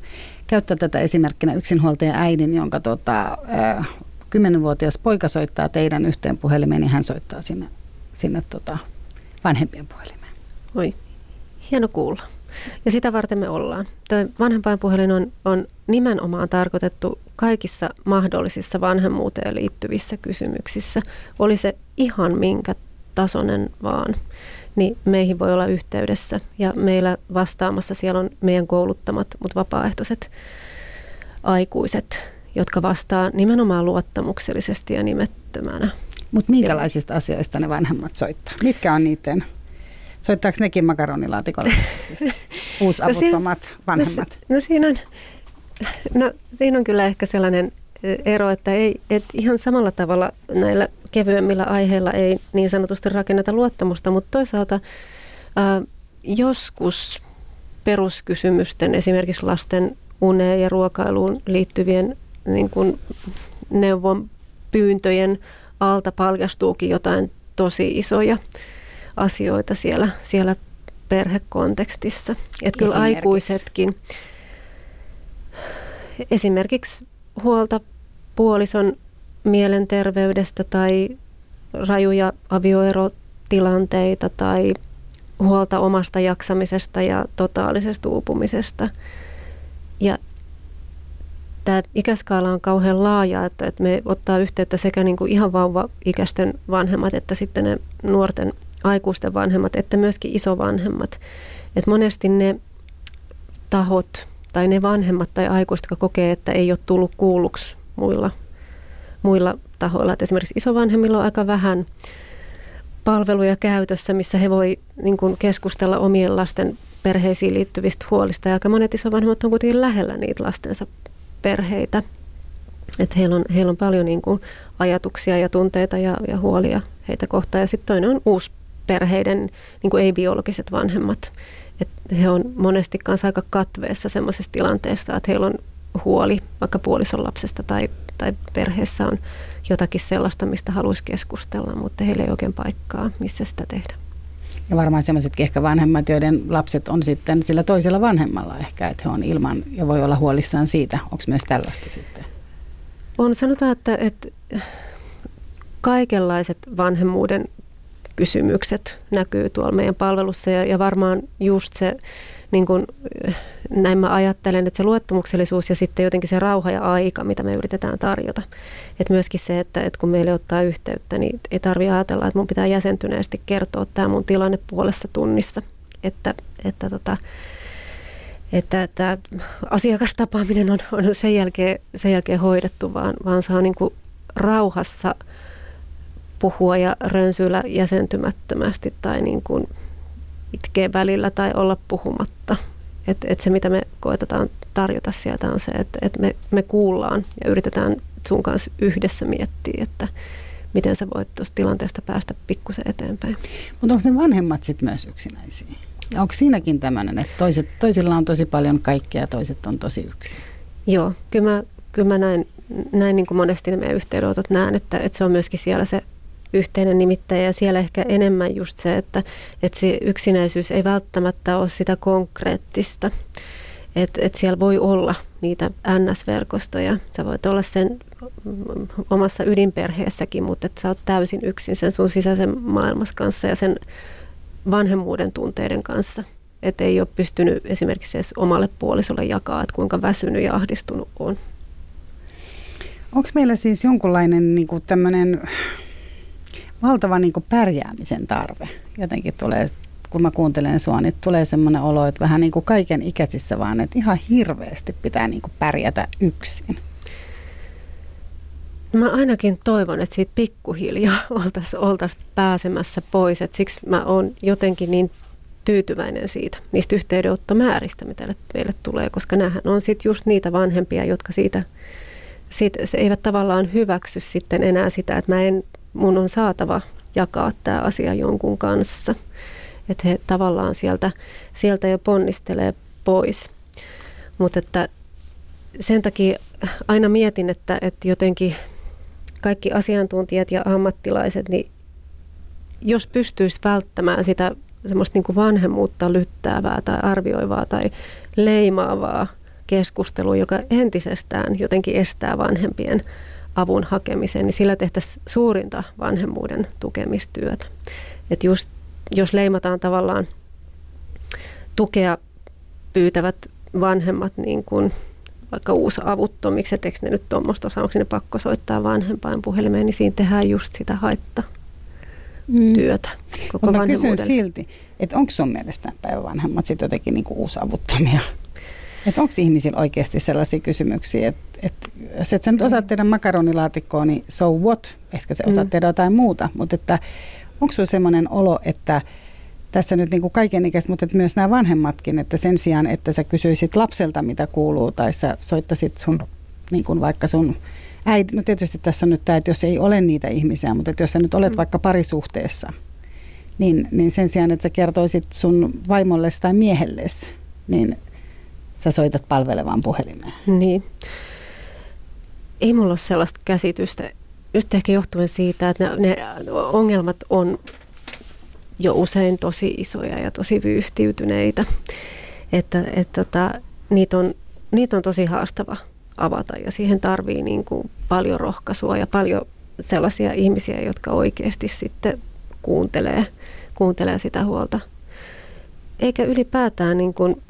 käyttää tätä esimerkkinä yksinhuoltaja äidin, jonka tota, kymmenenvuotias poika soittaa teidän yhteen puhelimeen, niin hän soittaa sinne, sinne tota, vanhempien puhelimeen. Oi, hieno kuulla. Ja sitä varten me ollaan. Tuo vanhempainpuhelin on, on nimenomaan tarkoitettu kaikissa mahdollisissa vanhemmuuteen liittyvissä kysymyksissä. Oli se ihan minkä tasoinen vaan, niin meihin voi olla yhteydessä. Ja meillä vastaamassa siellä on meidän kouluttamat, mutta vapaaehtoiset aikuiset, jotka vastaa nimenomaan luottamuksellisesti ja nimettömänä. Mutta minkälaisista asioista ne vanhemmat soittaa? Mitkä on niiden Soittaako nekin makaronilaatikolla? Uusavuttomat no vanhemmat. No, no, siinä on, no siinä on kyllä ehkä sellainen ero, että ei, et ihan samalla tavalla näillä kevyemmillä aiheilla ei niin sanotusti rakenneta luottamusta, mutta toisaalta ää, joskus peruskysymysten, esimerkiksi lasten uneen ja ruokailuun liittyvien niin kuin neuvon pyyntöjen alta paljastuukin jotain tosi isoja asioita siellä, siellä perhekontekstissa. Että kyllä aikuisetkin, esimerkiksi huolta puolison mielenterveydestä tai rajuja avioerotilanteita tai huolta omasta jaksamisesta ja totaalisesta uupumisesta. Ja tämä ikäskaala on kauhean laaja, että, että me ottaa yhteyttä sekä niin kuin ihan vauva-ikäisten vanhemmat että sitten ne nuorten aikuisten vanhemmat että myöskin isovanhemmat. Et monesti ne tahot tai ne vanhemmat tai aikuiset, jotka kokee, että ei ole tullut kuulluksi muilla, muilla tahoilla. Et esimerkiksi isovanhemmilla on aika vähän palveluja käytössä, missä he voi niin kuin keskustella omien lasten perheisiin liittyvistä huolista. Ja aika monet isovanhemmat on kuitenkin lähellä niitä lastensa perheitä. Että heillä on, heillä on paljon niin kuin ajatuksia ja tunteita ja, ja huolia heitä kohtaan. Ja sitten toinen on uusi perheiden niin ei-biologiset vanhemmat. He on monesti kanssa aika katveessa semmoisessa tilanteessa, että heillä on huoli vaikka puolison lapsesta tai, tai perheessä on jotakin sellaista, mistä haluaisi keskustella, mutta heillä ei oikein paikkaa, missä sitä tehdä. Ja varmaan semmoisetkin ehkä vanhemmat, joiden lapset on sitten sillä toisella vanhemmalla ehkä, että he on ilman ja voi olla huolissaan siitä. Onko myös tällaista sitten? On, sanotaan, että, että kaikenlaiset vanhemmuuden kysymykset näkyy tuolla meidän palvelussa ja, ja varmaan just se, niin kuin, näin mä ajattelen, että se luottamuksellisuus ja sitten jotenkin se rauha ja aika, mitä me yritetään tarjota. Et myöskin se, että, että kun meille ottaa yhteyttä, niin ei tarvitse ajatella, että mun pitää jäsentyneesti kertoa tämä mun tilanne puolessa tunnissa. Että, että tota, että tämä asiakastapaaminen on, on sen, jälkeen, sen jälkeen hoidettu, vaan, vaan saa niin rauhassa – puhua ja rönsyillä jäsentymättömästi tai niin kuin itkeä välillä tai olla puhumatta. Et, et se, mitä me koetetaan tarjota sieltä on se, että et me, me kuullaan ja yritetään sun kanssa yhdessä miettiä, että miten sä voit tuosta tilanteesta päästä pikkusen eteenpäin. Mutta onko ne vanhemmat sitten myös yksinäisiä? Ja onko siinäkin tämmöinen, että toiset, toisilla on tosi paljon kaikkea ja toiset on tosi yksin? Joo, kyllä mä, kyllä mä näin, näin niin kuin monesti ne meidän yhteydenotot näen, että, että se on myöskin siellä se yhteinen nimittäjä ja siellä ehkä enemmän just se, että, että se yksinäisyys ei välttämättä ole sitä konkreettista. Että et siellä voi olla niitä NS-verkostoja. Sä voit olla sen omassa ydinperheessäkin, mutta että sä oot täysin yksin sen sun sisäisen maailmassa kanssa ja sen vanhemmuuden tunteiden kanssa. Että ei ole pystynyt esimerkiksi edes omalle puolisolle jakaa, että kuinka väsynyt ja ahdistunut on. Onko meillä siis jonkunlainen niin tämmöinen valtava niin pärjäämisen tarve. Jotenkin tulee, kun mä kuuntelen sua, niin tulee semmoinen olo, että vähän niin kuin kaiken ikäisissä vaan, että ihan hirveästi pitää niin pärjätä yksin. No mä ainakin toivon, että siitä pikkuhiljaa oltaisiin oltais pääsemässä pois. Et siksi mä oon jotenkin niin tyytyväinen siitä, niistä yhteydenottomääristä, mitä meille tulee, koska nämähän on sitten just niitä vanhempia, jotka siitä, siitä se eivät tavallaan hyväksy sitten enää sitä, että mä en mun on saatava jakaa tämä asia jonkun kanssa. Että he tavallaan sieltä, sieltä jo ponnistelee pois. Mutta että sen takia aina mietin, että, että jotenkin kaikki asiantuntijat ja ammattilaiset, niin jos pystyisi välttämään sitä semmoista niin kuin vanhemmuutta lyttäävää tai arvioivaa tai leimaavaa keskustelua, joka entisestään jotenkin estää vanhempien avun hakemiseen, niin sillä tehtäisiin suurinta vanhemmuuden tukemistyötä. Että just jos leimataan tavallaan tukea pyytävät vanhemmat niin kuin vaikka uusavuttomiksi, että eikö ne nyt tuommoista osaa, onko ne pakko soittaa vanhempain puhelimeen, niin siinä tehdään just sitä haitta mm. työtä koko Mutta kysyn silti, että onko sun mielestä päivävanhemmat sitten jotenkin niinku uusavuttomia? Että onko ihmisillä oikeasti sellaisia kysymyksiä, että, että jos et sä nyt osaat tehdä makaronilaatikkoa, niin so what? Ehkä sä osaat mm. tehdä jotain muuta, mutta että onko sulla sellainen olo, että tässä nyt niin kuin kaiken ikäistä, mutta että myös nämä vanhemmatkin, että sen sijaan, että sä kysyisit lapselta, mitä kuuluu, tai sä soittasit sun, niin kuin vaikka sun äiti, no tietysti tässä on nyt tämä, että jos ei ole niitä ihmisiä, mutta että jos sä nyt olet mm. vaikka parisuhteessa, niin, niin sen sijaan, että sä kertoisit sun vaimollesi tai miehellesi, niin sä soitat palvelevaan puhelimeen. Niin. Ei mulla ole sellaista käsitystä, just ehkä johtuen siitä, että ne, ne ongelmat on jo usein tosi isoja ja tosi vyyhtiytyneitä. Että, että tota, niitä, on, niitä on tosi haastava avata ja siihen tarvii niin kuin paljon rohkaisua ja paljon sellaisia ihmisiä, jotka oikeasti sitten kuuntelee, kuuntelee sitä huolta. Eikä ylipäätään niin kuin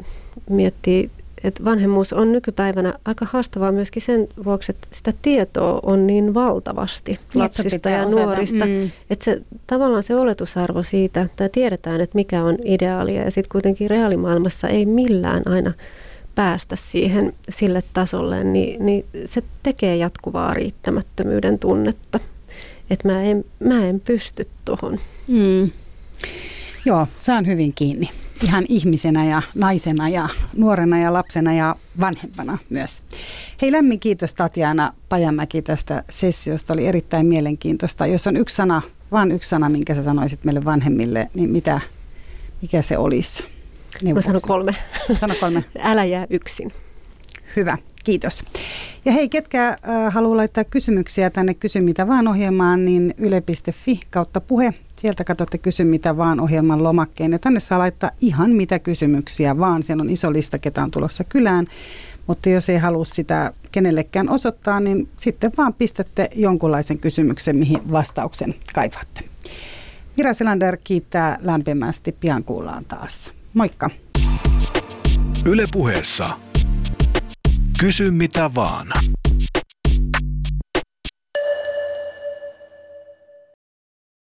miettii että vanhemmuus on nykypäivänä aika haastavaa myöskin sen vuoksi, että sitä tietoa on niin valtavasti niin, lapsista ja osata. nuorista. Mm. Että se, tavallaan se oletusarvo siitä, että tiedetään, että mikä on ideaalia ja sitten kuitenkin reaalimaailmassa ei millään aina päästä siihen sille tasolle, niin, niin se tekee jatkuvaa riittämättömyyden tunnetta. Että mä en, mä en pysty tuohon. Mm. Joo, saan hyvin kiinni ihan ihmisenä ja naisena ja nuorena ja lapsena ja vanhempana myös. Hei lämmin kiitos Tatjana Pajamäki tästä sessiosta, oli erittäin mielenkiintoista. Jos on yksi sana, vain yksi sana, minkä sä sanoisit meille vanhemmille, niin mitä, mikä se olisi? Mä sanon kolme. Sano kolme. Älä jää yksin. Hyvä, kiitos. Ja hei, ketkä äh, haluaa laittaa kysymyksiä tänne Kysy mitä vaan ohjelmaan, niin yle.fi kautta puhe. Sieltä katsotte Kysy mitä vaan ohjelman lomakkeen. Ja tänne saa laittaa ihan mitä kysymyksiä vaan. Siellä on iso lista, ketä on tulossa kylään. Mutta jos ei halua sitä kenellekään osoittaa, niin sitten vaan pistätte jonkunlaisen kysymyksen, mihin vastauksen kaivaatte. Mira Selander kiittää lämpimästi. Pian kuullaan taas. Moikka! Yle puheessa Kysy mitä vaan.